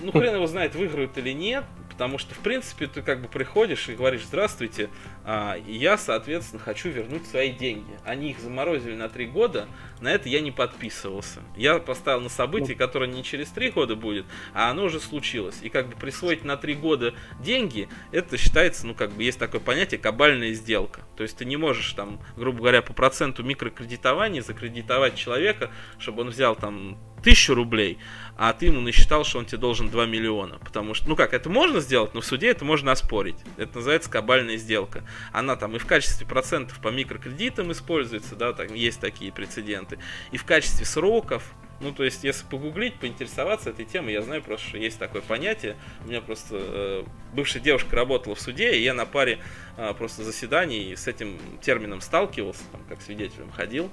Ну, хрен его знает, выиграют или нет, Потому что, в принципе, ты как бы приходишь и говоришь, здравствуйте, я, соответственно, хочу вернуть свои деньги. Они их заморозили на три года, на это я не подписывался. Я поставил на событие, которое не через три года будет, а оно уже случилось. И как бы присвоить на три года деньги, это считается, ну как бы есть такое понятие, кабальная сделка. То есть ты не можешь там, грубо говоря, по проценту микрокредитования закредитовать человека, чтобы он взял там тысячу рублей, а ты ему насчитал, что он тебе должен 2 миллиона. Потому что, ну как, это можно сделать, но в суде это можно оспорить. Это называется кабальная сделка. Она там и в качестве процентов по микрокредитам используется, да, там есть такие прецеденты, и в качестве сроков, ну, то есть, если погуглить, поинтересоваться этой темой, я знаю просто, что есть такое понятие. У меня просто э, бывшая девушка работала в суде, и я на паре э, просто заседаний с этим термином сталкивался, там, как свидетелем ходил.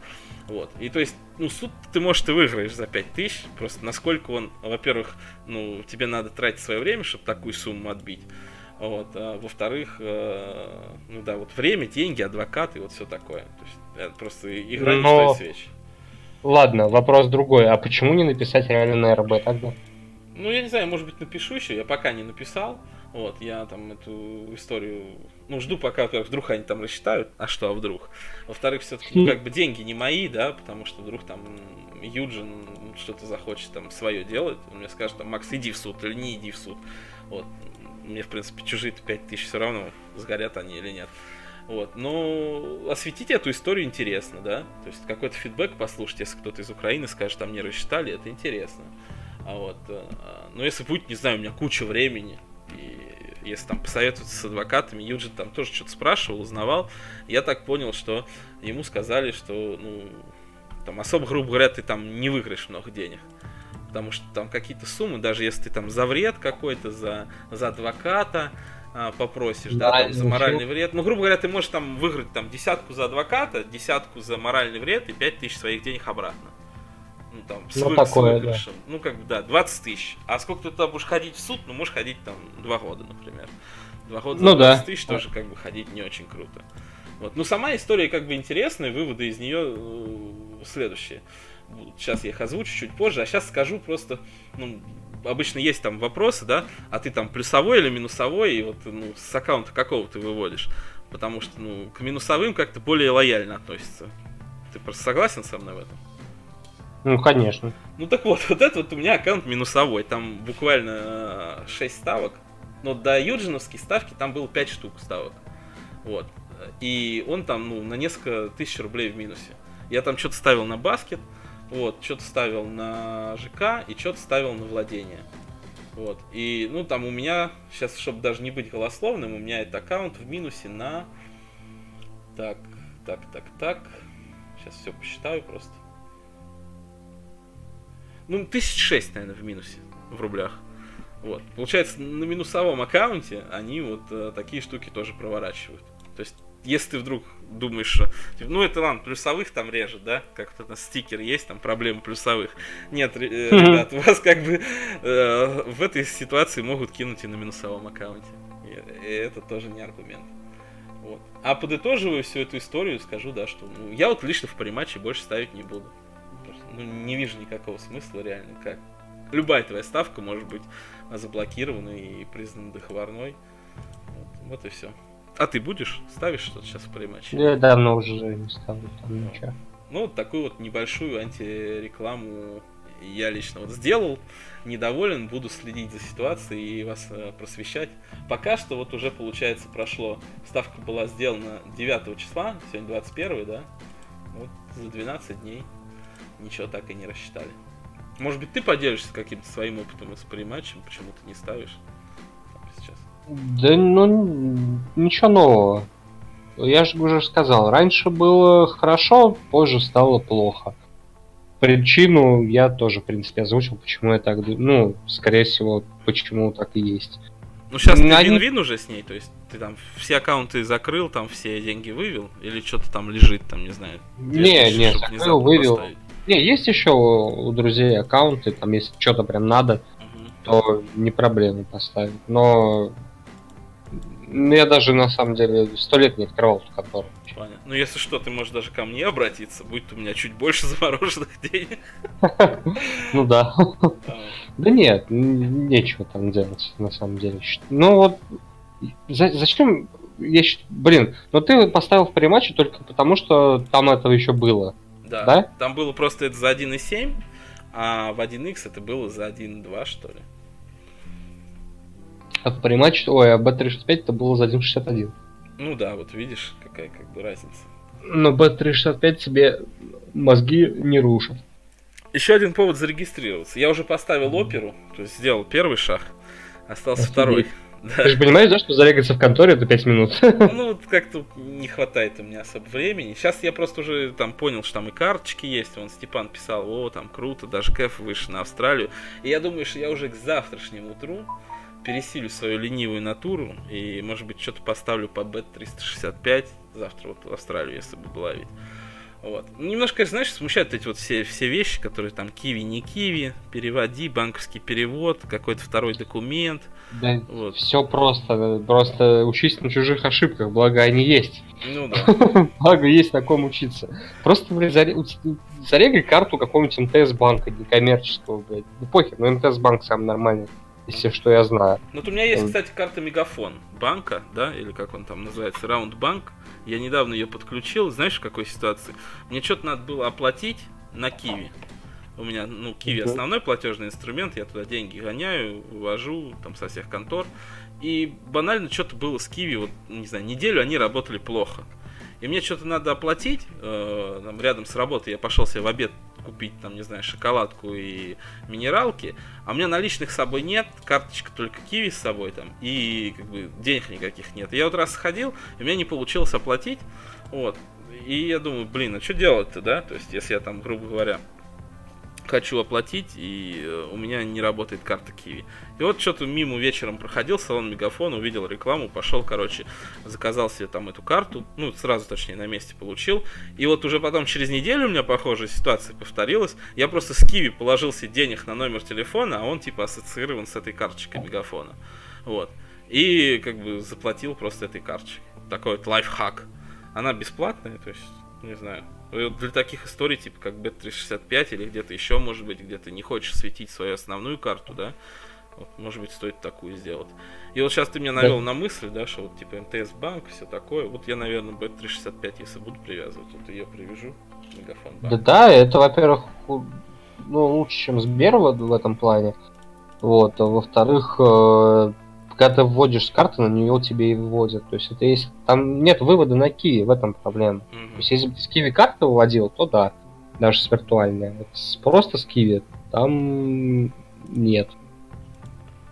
Вот. И то есть, ну, суд ты, может, и выиграешь за 5 тысяч. Просто насколько он, во-первых, ну, тебе надо тратить свое время, чтобы такую сумму отбить. Вот. А во-вторых, э, ну да, вот время, деньги, адвокаты, вот все такое. То есть, это просто игра не Но... стоит свеч. Ладно, вопрос другой. А почему не написать реально на РБ тогда? Ну, я не знаю, может быть, напишу еще. Я пока не написал. Вот, я там эту историю, ну, жду пока, вдруг они там рассчитают, а что, а вдруг. Во-вторых, все-таки, ну, как бы деньги не мои, да, потому что вдруг там Юджин что-то захочет там свое делать, он мне скажет, там, Макс, иди в суд или не иди в суд. Вот, мне, в принципе, чужие-то 5 тысяч все равно, сгорят они или нет. Вот, но осветить эту историю интересно, да, то есть какой-то фидбэк послушать, если кто-то из Украины скажет, там не рассчитали, это интересно. А вот, э, но если будет, не знаю, у меня куча времени, и если там посоветоваться с адвокатами, Юджин там тоже что-то спрашивал, узнавал, я так понял, что ему сказали, что, ну, там особо, грубо говоря, ты там не выиграешь много денег. Потому что там какие-то суммы, даже если ты там за вред какой-то, за, за адвоката а, попросишь, да, да там, за моральный вред. Ну, грубо говоря, ты можешь там выиграть там десятку за адвоката, десятку за моральный вред и пять тысяч своих денег обратно ну там, с, ну, вы, такое, с выигрышем. Да. Ну, как бы, да, 20 тысяч. А сколько ты туда будешь ходить в суд? Ну, можешь ходить там два года, например. Два года ну, за 20 да. тысяч тоже как бы ходить не очень круто. Вот. Ну, сама история как бы интересная, выводы из нее э, следующие. Сейчас я их озвучу чуть позже, а сейчас скажу просто, ну, обычно есть там вопросы, да, а ты там плюсовой или минусовой, и вот, ну, с аккаунта какого ты выводишь. Потому что, ну, к минусовым как-то более лояльно относится. Ты просто согласен со мной в этом? Ну, конечно. Ну так вот, вот это вот у меня аккаунт минусовой. Там буквально 6 э, ставок. Но до юджиновской ставки там было 5 штук ставок. Вот. И он там, ну, на несколько тысяч рублей в минусе. Я там что-то ставил на баскет, вот, что-то ставил на ЖК и что-то ставил на владение. Вот. И, ну, там у меня, сейчас, чтобы даже не быть голословным, у меня этот аккаунт в минусе на... Так, так, так, так. Сейчас все посчитаю просто ну, тысяч шесть, наверное, в минусе в рублях. Вот. Получается, на минусовом аккаунте они вот э, такие штуки тоже проворачивают. То есть, если ты вдруг думаешь, что, типа, ну это ладно, плюсовых там режет, да, как то на стикер есть, там проблемы плюсовых. Нет, э, ребят, вас как бы э, в этой ситуации могут кинуть и на минусовом аккаунте. И, и это тоже не аргумент. Вот. А подытоживая всю эту историю, скажу, да, что ну, я вот лично в париматче больше ставить не буду ну, не вижу никакого смысла реально, как. Любая твоя ставка может быть заблокирована и признана договорной. Вот, вот и все. А ты будешь? Ставишь что-то сейчас в прямаче? Я давно уже не ставлю там ничего. Ну, вот такую вот небольшую антирекламу я лично вот сделал. Недоволен, буду следить за ситуацией и вас э, просвещать. Пока что вот уже, получается, прошло. Ставка была сделана 9 числа, сегодня 21, да? Вот за 12 дней ничего так и не рассчитали. Может быть, ты поделишься каким-то своим опытом из матчем, почему ты не ставишь? Да, ну, ничего нового. Я же уже сказал, раньше было хорошо, позже стало плохо. Причину я тоже, в принципе, озвучил, почему я так... Ну, скорее всего, почему так и есть. Ну, сейчас ты Они... вин-вин уже с ней, то есть ты там все аккаунты закрыл, там все деньги вывел, или что-то там лежит, там, не знаю. Не, не, закрыл, вывел. Поставить. Не, есть еще у друзей аккаунты, там если что-то прям надо, то не проблема поставить. Но Ну, я даже, на самом деле, сто лет не открывал эту контору. Понятно. Ну, если что, ты можешь даже ко мне обратиться, будет у меня чуть больше замороженных денег. Ну да. Да нет, нечего там делать, на самом деле. Ну вот, зачем я блин, но ты поставил в прематче только потому, что там это еще было. Да, да? Там было просто это за 1.7, а в 1x это было за 1.2, что ли. А в прематче, ой, а B365 это было за 1.61. Ну да, вот видишь, какая как бы разница. Но B365 тебе мозги не рушат. Еще один повод зарегистрироваться. Я уже поставил оперу, то есть сделал первый шаг, остался Офигеть. второй. Да. Ты же понимаешь, да, что зарегаться в конторе это 5 минут? Ну, вот как-то не хватает у меня особо времени. Сейчас я просто уже там понял, что там и карточки есть. Вон Степан писал, о, там круто, даже кэф выше на Австралию. И я думаю, что я уже к завтрашнему утру пересилю свою ленивую натуру и, может быть, что-то поставлю по бет 365 завтра вот в Австралию, если буду ловить. Вот. Немножко, знаешь, смущают эти вот все, все вещи, которые там киви, не киви, переводи, банковский перевод, какой-то второй документ. Да, вот. все просто, просто учись на чужих ошибках, благо они есть. Ну да. благо есть на ком учиться. Просто, блядь, зарегай карту какого-нибудь МТС-банка, некоммерческого, блядь. Ну похер, но МТС-банк самый нормальный если что я знаю. Ну, вот у меня есть, кстати, карта Мегафон банка, да, или как он там называется, Раунд Банк. Я недавно ее подключил. Знаешь, в какой ситуации? Мне что-то надо было оплатить на Киви. У меня, ну, Киви основной платежный инструмент, я туда деньги гоняю, вывожу там со всех контор. И банально что-то было с Киви, вот, не знаю, неделю они работали плохо. И мне что-то надо оплатить, э, там, рядом с работой. Я пошел себе в обед купить, там, не знаю, шоколадку и минералки, а у меня наличных с собой нет, карточка только киви с собой там, и как бы денег никаких нет. Я вот раз сходил, и у меня не получилось оплатить, вот, и я думаю, блин, а что делать-то, да, то есть, если я там, грубо говоря, хочу оплатить, и э, у меня не работает карта Киви. И вот что-то мимо вечером проходил, салон Мегафон, увидел рекламу, пошел, короче, заказал себе там эту карту, ну, сразу, точнее, на месте получил. И вот уже потом, через неделю у меня похожая ситуация повторилась. Я просто с Киви положил себе денег на номер телефона, а он, типа, ассоциирован с этой карточкой Мегафона. Вот. И, как бы, заплатил просто этой карточкой. Такой вот лайфхак. Она бесплатная, то есть, не знаю, для таких историй, типа как Bet365 или где-то еще, может быть, где ты не хочешь светить свою основную карту, да, вот, может быть, стоит такую сделать. И вот сейчас ты меня навел да. на мысль, да, что вот типа МТС банк, все такое. Вот я, наверное, Bet365, если буду привязывать, вот ее привяжу. Мегафон банк. Да, да, это, во-первых, ну, лучше, чем Сбер в, в этом плане. Вот, а во-вторых, э, когда ты вводишь с карты, на нее тебе и выводят. То есть это есть. Там нет вывода на Киви, в этом проблема. Mm-hmm. То есть если бы ты с Киви карты выводил, то да, даже с виртуальной. Вот просто с Киви там нет.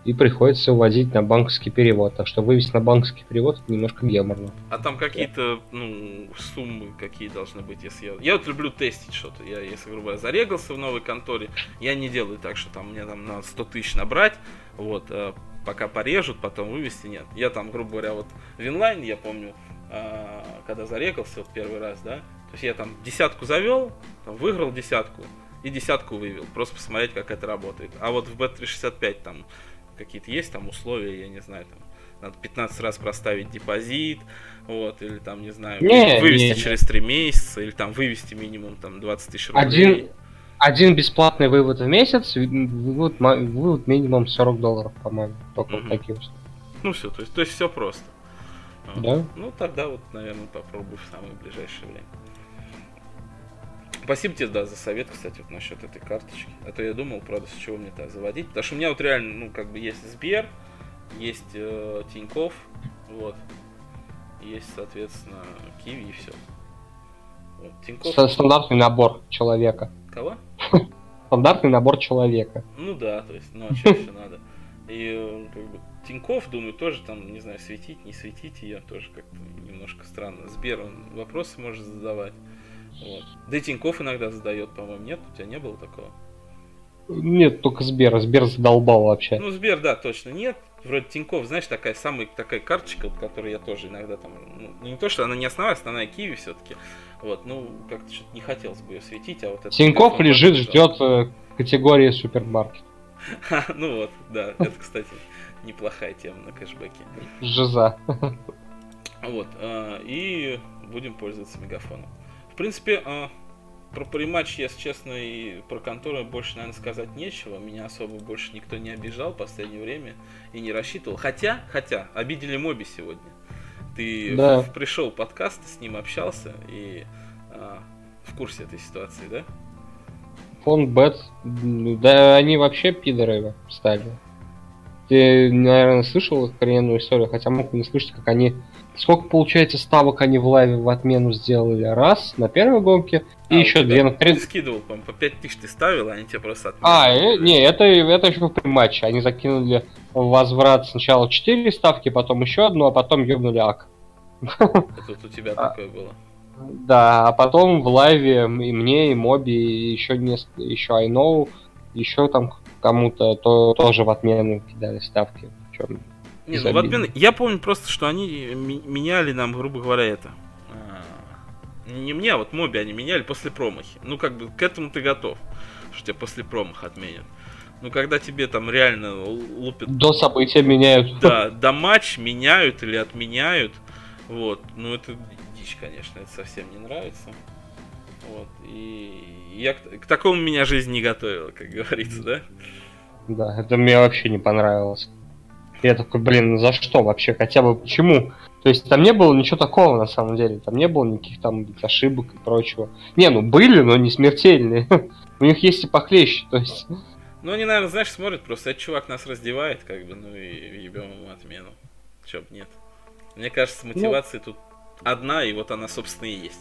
И приходится вводить на банковский перевод. Так что вывести на банковский перевод это немножко геморно. А там какие-то ну, суммы какие должны быть, если я. Я вот люблю тестить что-то. Я, если, грубо говоря, зарегался в новой конторе, я не делаю так, что там мне там на 100 тысяч набрать. Вот, а пока порежут, потом вывести нет. Я там, грубо говоря, вот в инлайн, я помню, а, когда зарекался вот первый раз, да, то есть я там десятку завел, там, выиграл десятку и десятку вывел, просто посмотреть, как это работает. А вот в Bet365 там какие-то есть там условия, я не знаю, там надо 15 раз проставить депозит, вот, или там, не знаю, не, вывести не, через 3 месяца, или там вывести минимум там 20 тысяч рублей. Один, один бесплатный вывод в месяц, вывод, вывод минимум 40 долларов, по-моему. Только угу. вот. Ну все, то есть, то есть все просто. Да? Ну тогда вот, наверное, попробую в самое ближайшее время. Спасибо тебе, да, за совет, кстати, вот насчет этой карточки. А то я думал, правда, с чего мне это заводить. Потому что у меня вот реально, ну, как бы есть Сбер, есть э, Тиньков, вот. Есть, соответственно, Киви и все. Вот, Тинькофф... Стандартный набор человека. Кого? Стандартный набор человека. Ну да, то есть, ну а что еще надо? И э, как бы Тиньков, думаю, тоже там, не знаю, светить, не светить, я тоже как-то немножко странно. Сбер, он вопросы может задавать. Вот. Да и Тиньков иногда задает, по-моему, нет? У тебя не было такого? Нет, только Сбер. Сбер задолбал вообще. Ну, Сбер, да, точно нет. Вроде Тиньков, знаешь, такая самая такая карточка, вот, которую я тоже иногда там, ну, не то, что она не основная, основная Киви все-таки. Вот, ну, как-то что-то не хотелось бы ее светить, а вот это... Тиньков лежит, ждет э, категории супермаркет. ну вот, да, это, кстати, неплохая тема на кэшбэке. Жиза. Вот, э, и будем пользоваться мегафоном. В принципе, э, про париматч, если честно, и про контору больше, наверное, сказать нечего. Меня особо больше никто не обижал в последнее время и не рассчитывал. Хотя, хотя, обидели Моби сегодня. Ты Да. пришел в подкаст, с ним общался и э, в курсе этой ситуации, да? Фон Бет, да они вообще пидоры стали. Ты, наверное, слышал их историю, хотя мог не слышать, как они... Сколько, получается, ставок они в лайве в отмену сделали? Раз на первой гонке, и А, еще две на Ты третьей. скидывал, по-моему, по 5000 ты ставил, а они тебе просто А, отменили. э, не, это, это еще в матче. Они закинули возврат сначала 4 ставки, потом еще одну, а потом ёбнули ак. Это вот у тебя А. такое было. Да, а потом в лайве и мне, и Моби, и еще несколько, еще I know, еще там кому-то то, тоже в отмену кидали ставки. Причем Не, ну в отмены... Я помню просто, что они меняли нам, грубо говоря, это. а, Не мне, а вот моби они меняли после промахи. Ну, как бы к этому ты готов, что тебя после промаха отменят. Ну, когда тебе там реально лупят до события меняют. да, до матч меняют или отменяют. Вот. Ну, это дичь, конечно, это совсем не нравится. Вот. И я к, к такому меня жизнь не готовила, как говорится, да? Да, это мне вообще не понравилось. Я такой, блин, ну за что вообще? Хотя бы почему? То есть там не было ничего такого на самом деле. Там не было никаких там ошибок и прочего. Не, ну были, но не смертельные. У них есть и похлеще. То есть, Ну, они, наверное, знаешь, смотрят просто, этот чувак нас раздевает, как бы, ну и ебем ему отмену. Чё б нет. Мне кажется, мотивация тут одна, и вот она, собственно, и есть.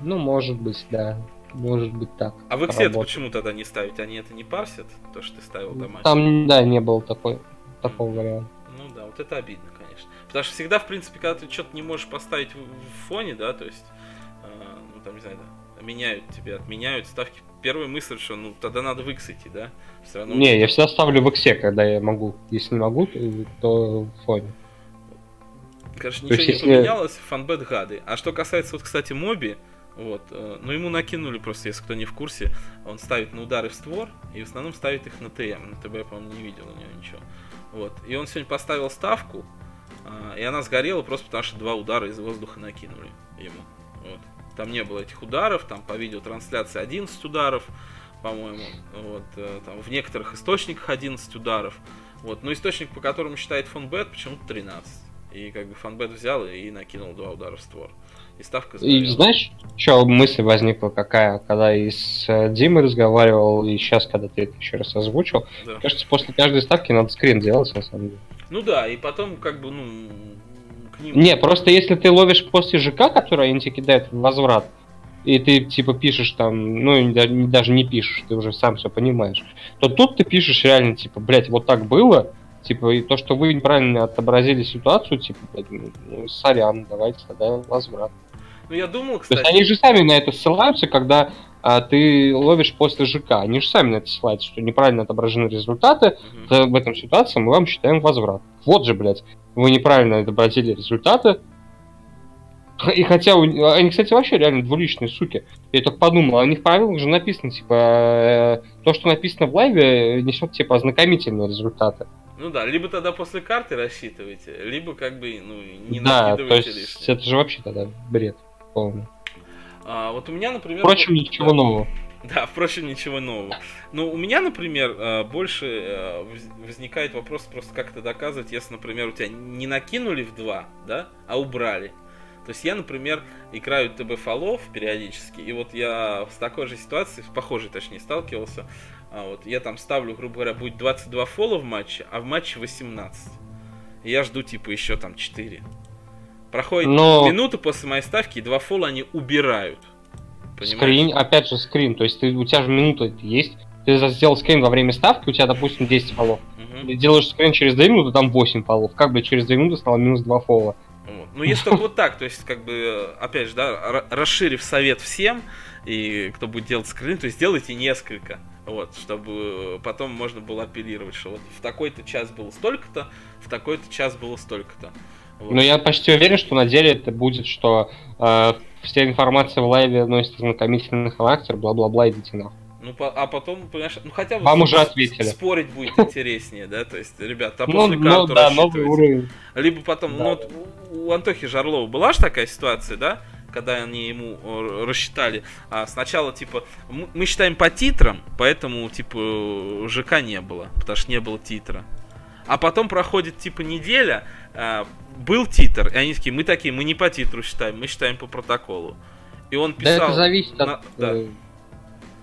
ну, может быть, да. Может быть так. А в Работает. почему тогда не ставить? Они это не парсят, то, что ты ставил до матча? Там, да, не было такой, такого варианта. Ну да, вот это обидно, конечно. Потому что всегда, в принципе, когда ты что-то не можешь поставить в, в фоне, да, то есть, э, ну там, не знаю, да, меняют тебе, отменяют ставки. Первая мысль, что ну тогда надо в X идти, да? Все равно. Не, я всегда ставлю в иксе, когда я могу. Если не могу, то, в фоне. Конечно, То ничего есть, не если- поменялось, фанбет гады. А что касается, вот, кстати, Моби, вот, э, ну ему накинули просто, если кто не в курсе, он ставит на удары в створ, и в основном ставит их на ТМ. На ТБ, я, по-моему, не видел у него ничего. Вот. И он сегодня поставил ставку, а, и она сгорела просто потому, что два удара из воздуха накинули ему. Вот. Там не было этих ударов, там по видеотрансляции 11 ударов, по-моему. Вот, э, там в некоторых источниках 11 ударов. Вот. Но источник, по которому считает фонбет, почему-то 13. И как бы фанбет взял и накинул два удара в створ. И ставка И сгорела. знаешь, что мысль возникла какая, когда и с э, Димой разговаривал, и сейчас, когда ты это еще раз озвучил, Да. кажется, после каждой ставки надо скрин делать, на самом деле. Ну да, и потом как бы, ну, к ним... Не, просто если ты ловишь после ЖК, который они тебе кидают в возврат, и ты типа пишешь там, ну и даже не пишешь, ты уже сам все понимаешь, то тут ты пишешь реально, типа, блядь, вот так было, типа, и то, что вы неправильно отобразили ситуацию, типа, блядь, ну, ну, сорян, давайте тогда возврат. Ну я думал, То есть кстати... они же сами на это ссылаются, когда а, ты ловишь после ЖК. Они же сами на это ссылаются, что неправильно отображены результаты. То в этом ситуации мы вам считаем возврат. Вот же, блядь, вы неправильно отобразили результаты. И хотя у- они, кстати, вообще реально двуличные суки. Я только подумал, а у них в правилах же написано, типа, э, то, что написано в лайве, несет, типа, ознакомительные результаты. Ну да, либо тогда после карты рассчитывайте, либо как бы, ну, не да, то накидывайте есть лишнее. это же вообще тогда бред полный. А, вот у меня, например... Впрочем, вот- ничего да. нового. Да, впрочем, ничего нового. Но у меня, например, э, больше э, воз- возникает вопрос просто как это доказывать, если, например, у тебя не накинули в 2, да, а убрали. То есть я, например, играю ТБ фолов периодически, и вот я с такой же ситуацией, с похожей точнее, сталкивался. А вот я там ставлю, грубо говоря, будет 22 фола в матче, а в матче 18. И я жду типа еще там 4. Проходит Но- минута после моей ставки, и два фола они убирают. Понимаешь? Скрин, опять же, скрин. То есть ты, у тебя же минута есть. Ты сделал скрин во время ставки, у тебя, допустим, 10 фолов. Мгм. Ты делаешь скрин через 2 минуты, там 8 фолов. Как бы через 2 минуты стало минус 2 фола. Вот. Ну, если только вот так, то есть, как бы, опять же, да, ра- расширив совет всем, и кто будет делать скрин, то есть, сделайте несколько, вот, чтобы потом можно было апеллировать, что вот в такой-то час было столько-то, в такой-то час было столько-то. Вот. Но я почти уверен, что на деле это будет, что э, вся информация в лайве носит знакомительный характер, бла-бла-бла, идите нахуй. Ну, по- а потом, понимаешь, ну хотя бы Вам уже ответили. спорить будет интереснее, да, то есть, ребят, а Ну, после ну карту да, новый уровень. Либо потом, Да. ну вот у Антохи Жарлова была же такая ситуация, да, когда они ему э, рассчитали. А сначала, типа, мы считаем по титрам, поэтому, типа, ЖК не было, потому что не было титра. А потом проходит, типа, неделя, а, был титр, и они такие, мы такие, мы не по титру считаем, мы считаем по протоколу. И он Да писал... это зависит на- от... да. э,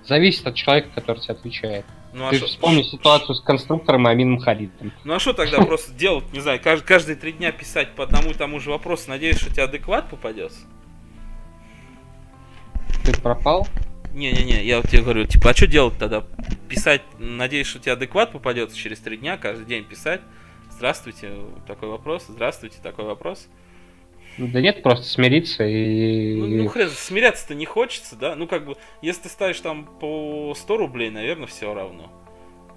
Зависит от человека, который тебе отвечает. Ну, а Ты шо- вспомни ситуацию с конструктором и Амином Харидом. Ну а что тогда просто делать, не знаю, кажд- каждые три дня писать по одному и тому же вопросу, надеюсь, что тебе адекват попадется? Ты пропал? Не-не-не, я вот тебе говорю, типа, а что делать тогда? Писать, надеюсь, что тебе адекват попадется через три дня, каждый день писать. Здравствуйте, такой вопрос, здравствуйте, такой вопрос. Да нет, просто смириться и... Ну, ну, хрен, смиряться-то не хочется, да? Ну, как бы, если ты ставишь там по 100 рублей, наверное, все равно.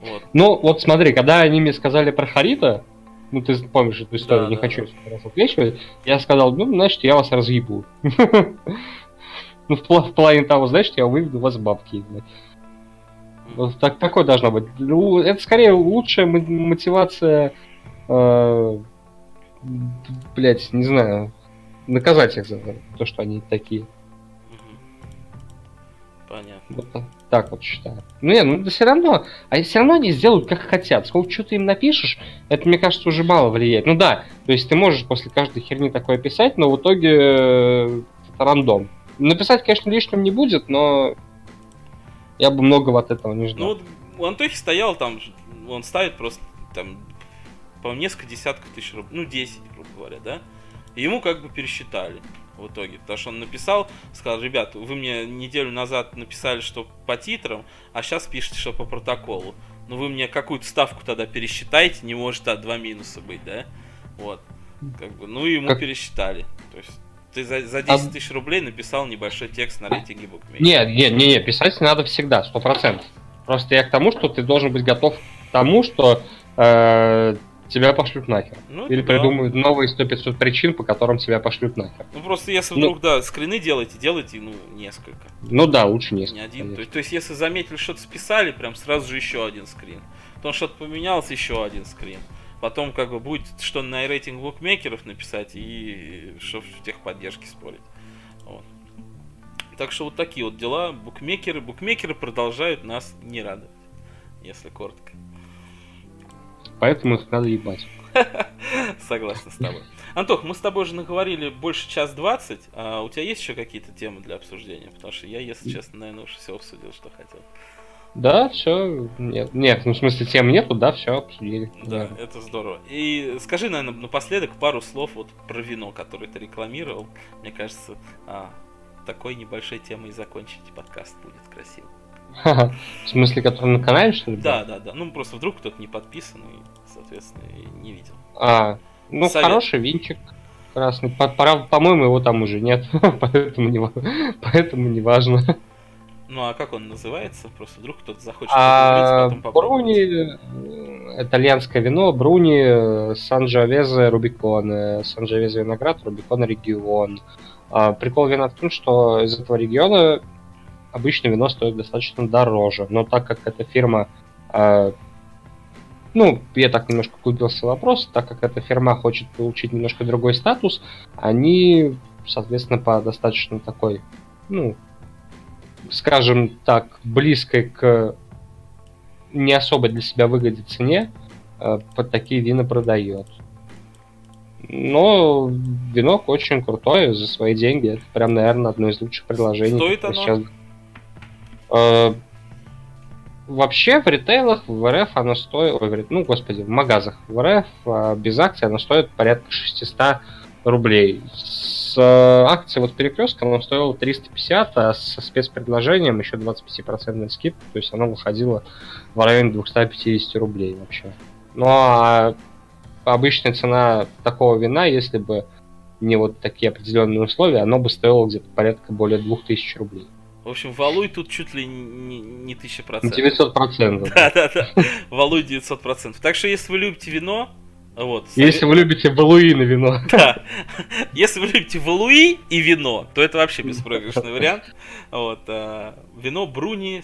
Вот. Ну, вот смотри, когда они мне сказали про Харита, ну ты помнишь эту историю, Да, не да, хочу да. раз отвлечивать, я сказал, ну, значит, я вас разъебу. Ну, в пла- в плане того, знаешь, я выведу вас бабки. Вот так, такое должно быть. Ну, Это скорее лучшая мо- мотивация, э, блять, не знаю, наказать их за то, что они такие. Понятно. Вот так- вот считаю. Ну не, ну все равно, а все равно они сделают как хотят. Сколько что ты им напишешь, это, мне кажется, уже мало влияет. Ну да, то есть ты можешь после каждой херни такое писать, но в итоге э, это рандом. Написать, конечно, лишним не будет, но я бы многого от этого не Ну ждал. вот у Антохи стоял там, он ставит просто там, по несколько десятков тысяч рублей, ну 10, грубо говоря, да? И ему как бы пересчитали в итоге, потому что он написал, сказал, ребят, вы мне неделю назад написали, что по титрам, а сейчас пишете, что по протоколу. Ну вы мне какую-то ставку тогда пересчитайте, не может а, два минуса быть, да? Вот. Как бы, ну и ему Как- пересчитали. То есть ты за, за 10 А- тысяч рублей написал небольшой текст на рейтинге букмекера. Не, не, не, не, писать надо всегда, сто процентов. Просто я к тому, что ты должен быть готов к тому, что э, тебя пошлют нахер. Ну, Или да. придумают новые 100-500 причин, по которым тебя пошлют нахер. Ну просто если Ну- вдруг, да, скрины делаете, делайте, ну, несколько. Ну да, лучше не Не один. То есть, то есть, если заметили, что-то списали, прям сразу же еще один скрин. Потом что-то поменялось, еще один скрин. Потом, как бы, будет что на рейтинг букмекеров написать и что в техподдержке спорить. Вот. Так что вот такие вот дела. Букмекеры, букмекеры продолжают нас не радовать. Если коротко. Поэтому их надо ебать. Согласен с тобой. Антох, мы с тобой же наговорили больше час двадцать. А у тебя есть еще какие-то темы для обсуждения? Потому что я, если честно, наверное, уже все обсудил, что хотел. Да, все. Нет, нет, ну в смысле тем нету, да, все обсудили. Да, это здорово. И скажи, наверное, напоследок пару слов вот про вино, которое ты рекламировал. Мне кажется, а, такой небольшой темой закончить подкаст будет красиво. Ха-ха. В смысле, который на канале, что ли? Да, да, да. Ну, просто вдруг кто-то не подписан и, соответственно, и не видел. А, ну Совет. хороший винчик. Красный. По-моему, его там уже нет. поэтому, не, поэтому не важно. Ну, а как он называется? Просто вдруг кто-то захочет А, потом. Бруни, э, итальянское вино, Бруни, Санджавезе, Рубикон, э, Санджавезе виноград, Рубикон регион. А, Прикол вина в том, что из этого региона обычно вино стоит достаточно дороже, но так как эта фирма, а, ну, я так немножко углубился в вопрос, так как эта фирма хочет получить немножко другой статус, они, соответственно, по достаточно такой, ну, скажем так, близкой к не особо для себя выгодной цене э, под такие вина продает. Но винок очень крутое за свои деньги. Это прям, наверное, одно из лучших предложений. Стоит оно? сейчас- Э, Вообще в ритейлах в РФ оно стоит, ну господи, в магазах в РФ а, без акций оно стоит порядка 600 рублей. С э, акцией вот перекрестка оно стоило 350, а со спецпредложением еще 25% скидка, то есть оно выходило в районе 250 рублей вообще. Ну а обычная цена такого вина, если бы не вот такие определенные условия, оно бы стоило где-то порядка более 2000 рублей. В общем, Валуй тут чуть ли не, не 1000%. 900 процентов. Да, да, да. Валуй 900%. Так что, если вы любите вино, Вот. Если вы любите Валуи на вино. Да. Если вы любите Валуи и вино, то это вообще беспроигрышный вариант. Вот. а, Вино Бруни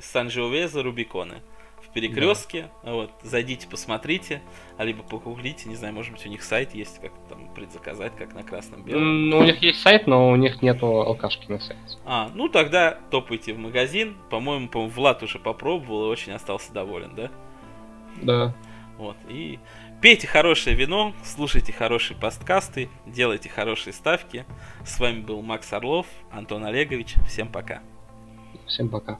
Санжиовеза Рубиконе. В перекрестке. Вот. Зайдите, посмотрите. а Либо погуглите. Не знаю, может быть, у них сайт есть, как там предзаказать, как на красном белом. Ну, у них есть сайт, но у них нету алкашки на сайте. А, ну тогда топайте в магазин. По-моему, по Влад уже попробовал и очень остался доволен, да? Да. Вот. И пейте хорошее вино, слушайте хорошие подкасты, делайте хорошие ставки. С вами был Макс Орлов, Антон Олегович. Всем пока. Всем пока.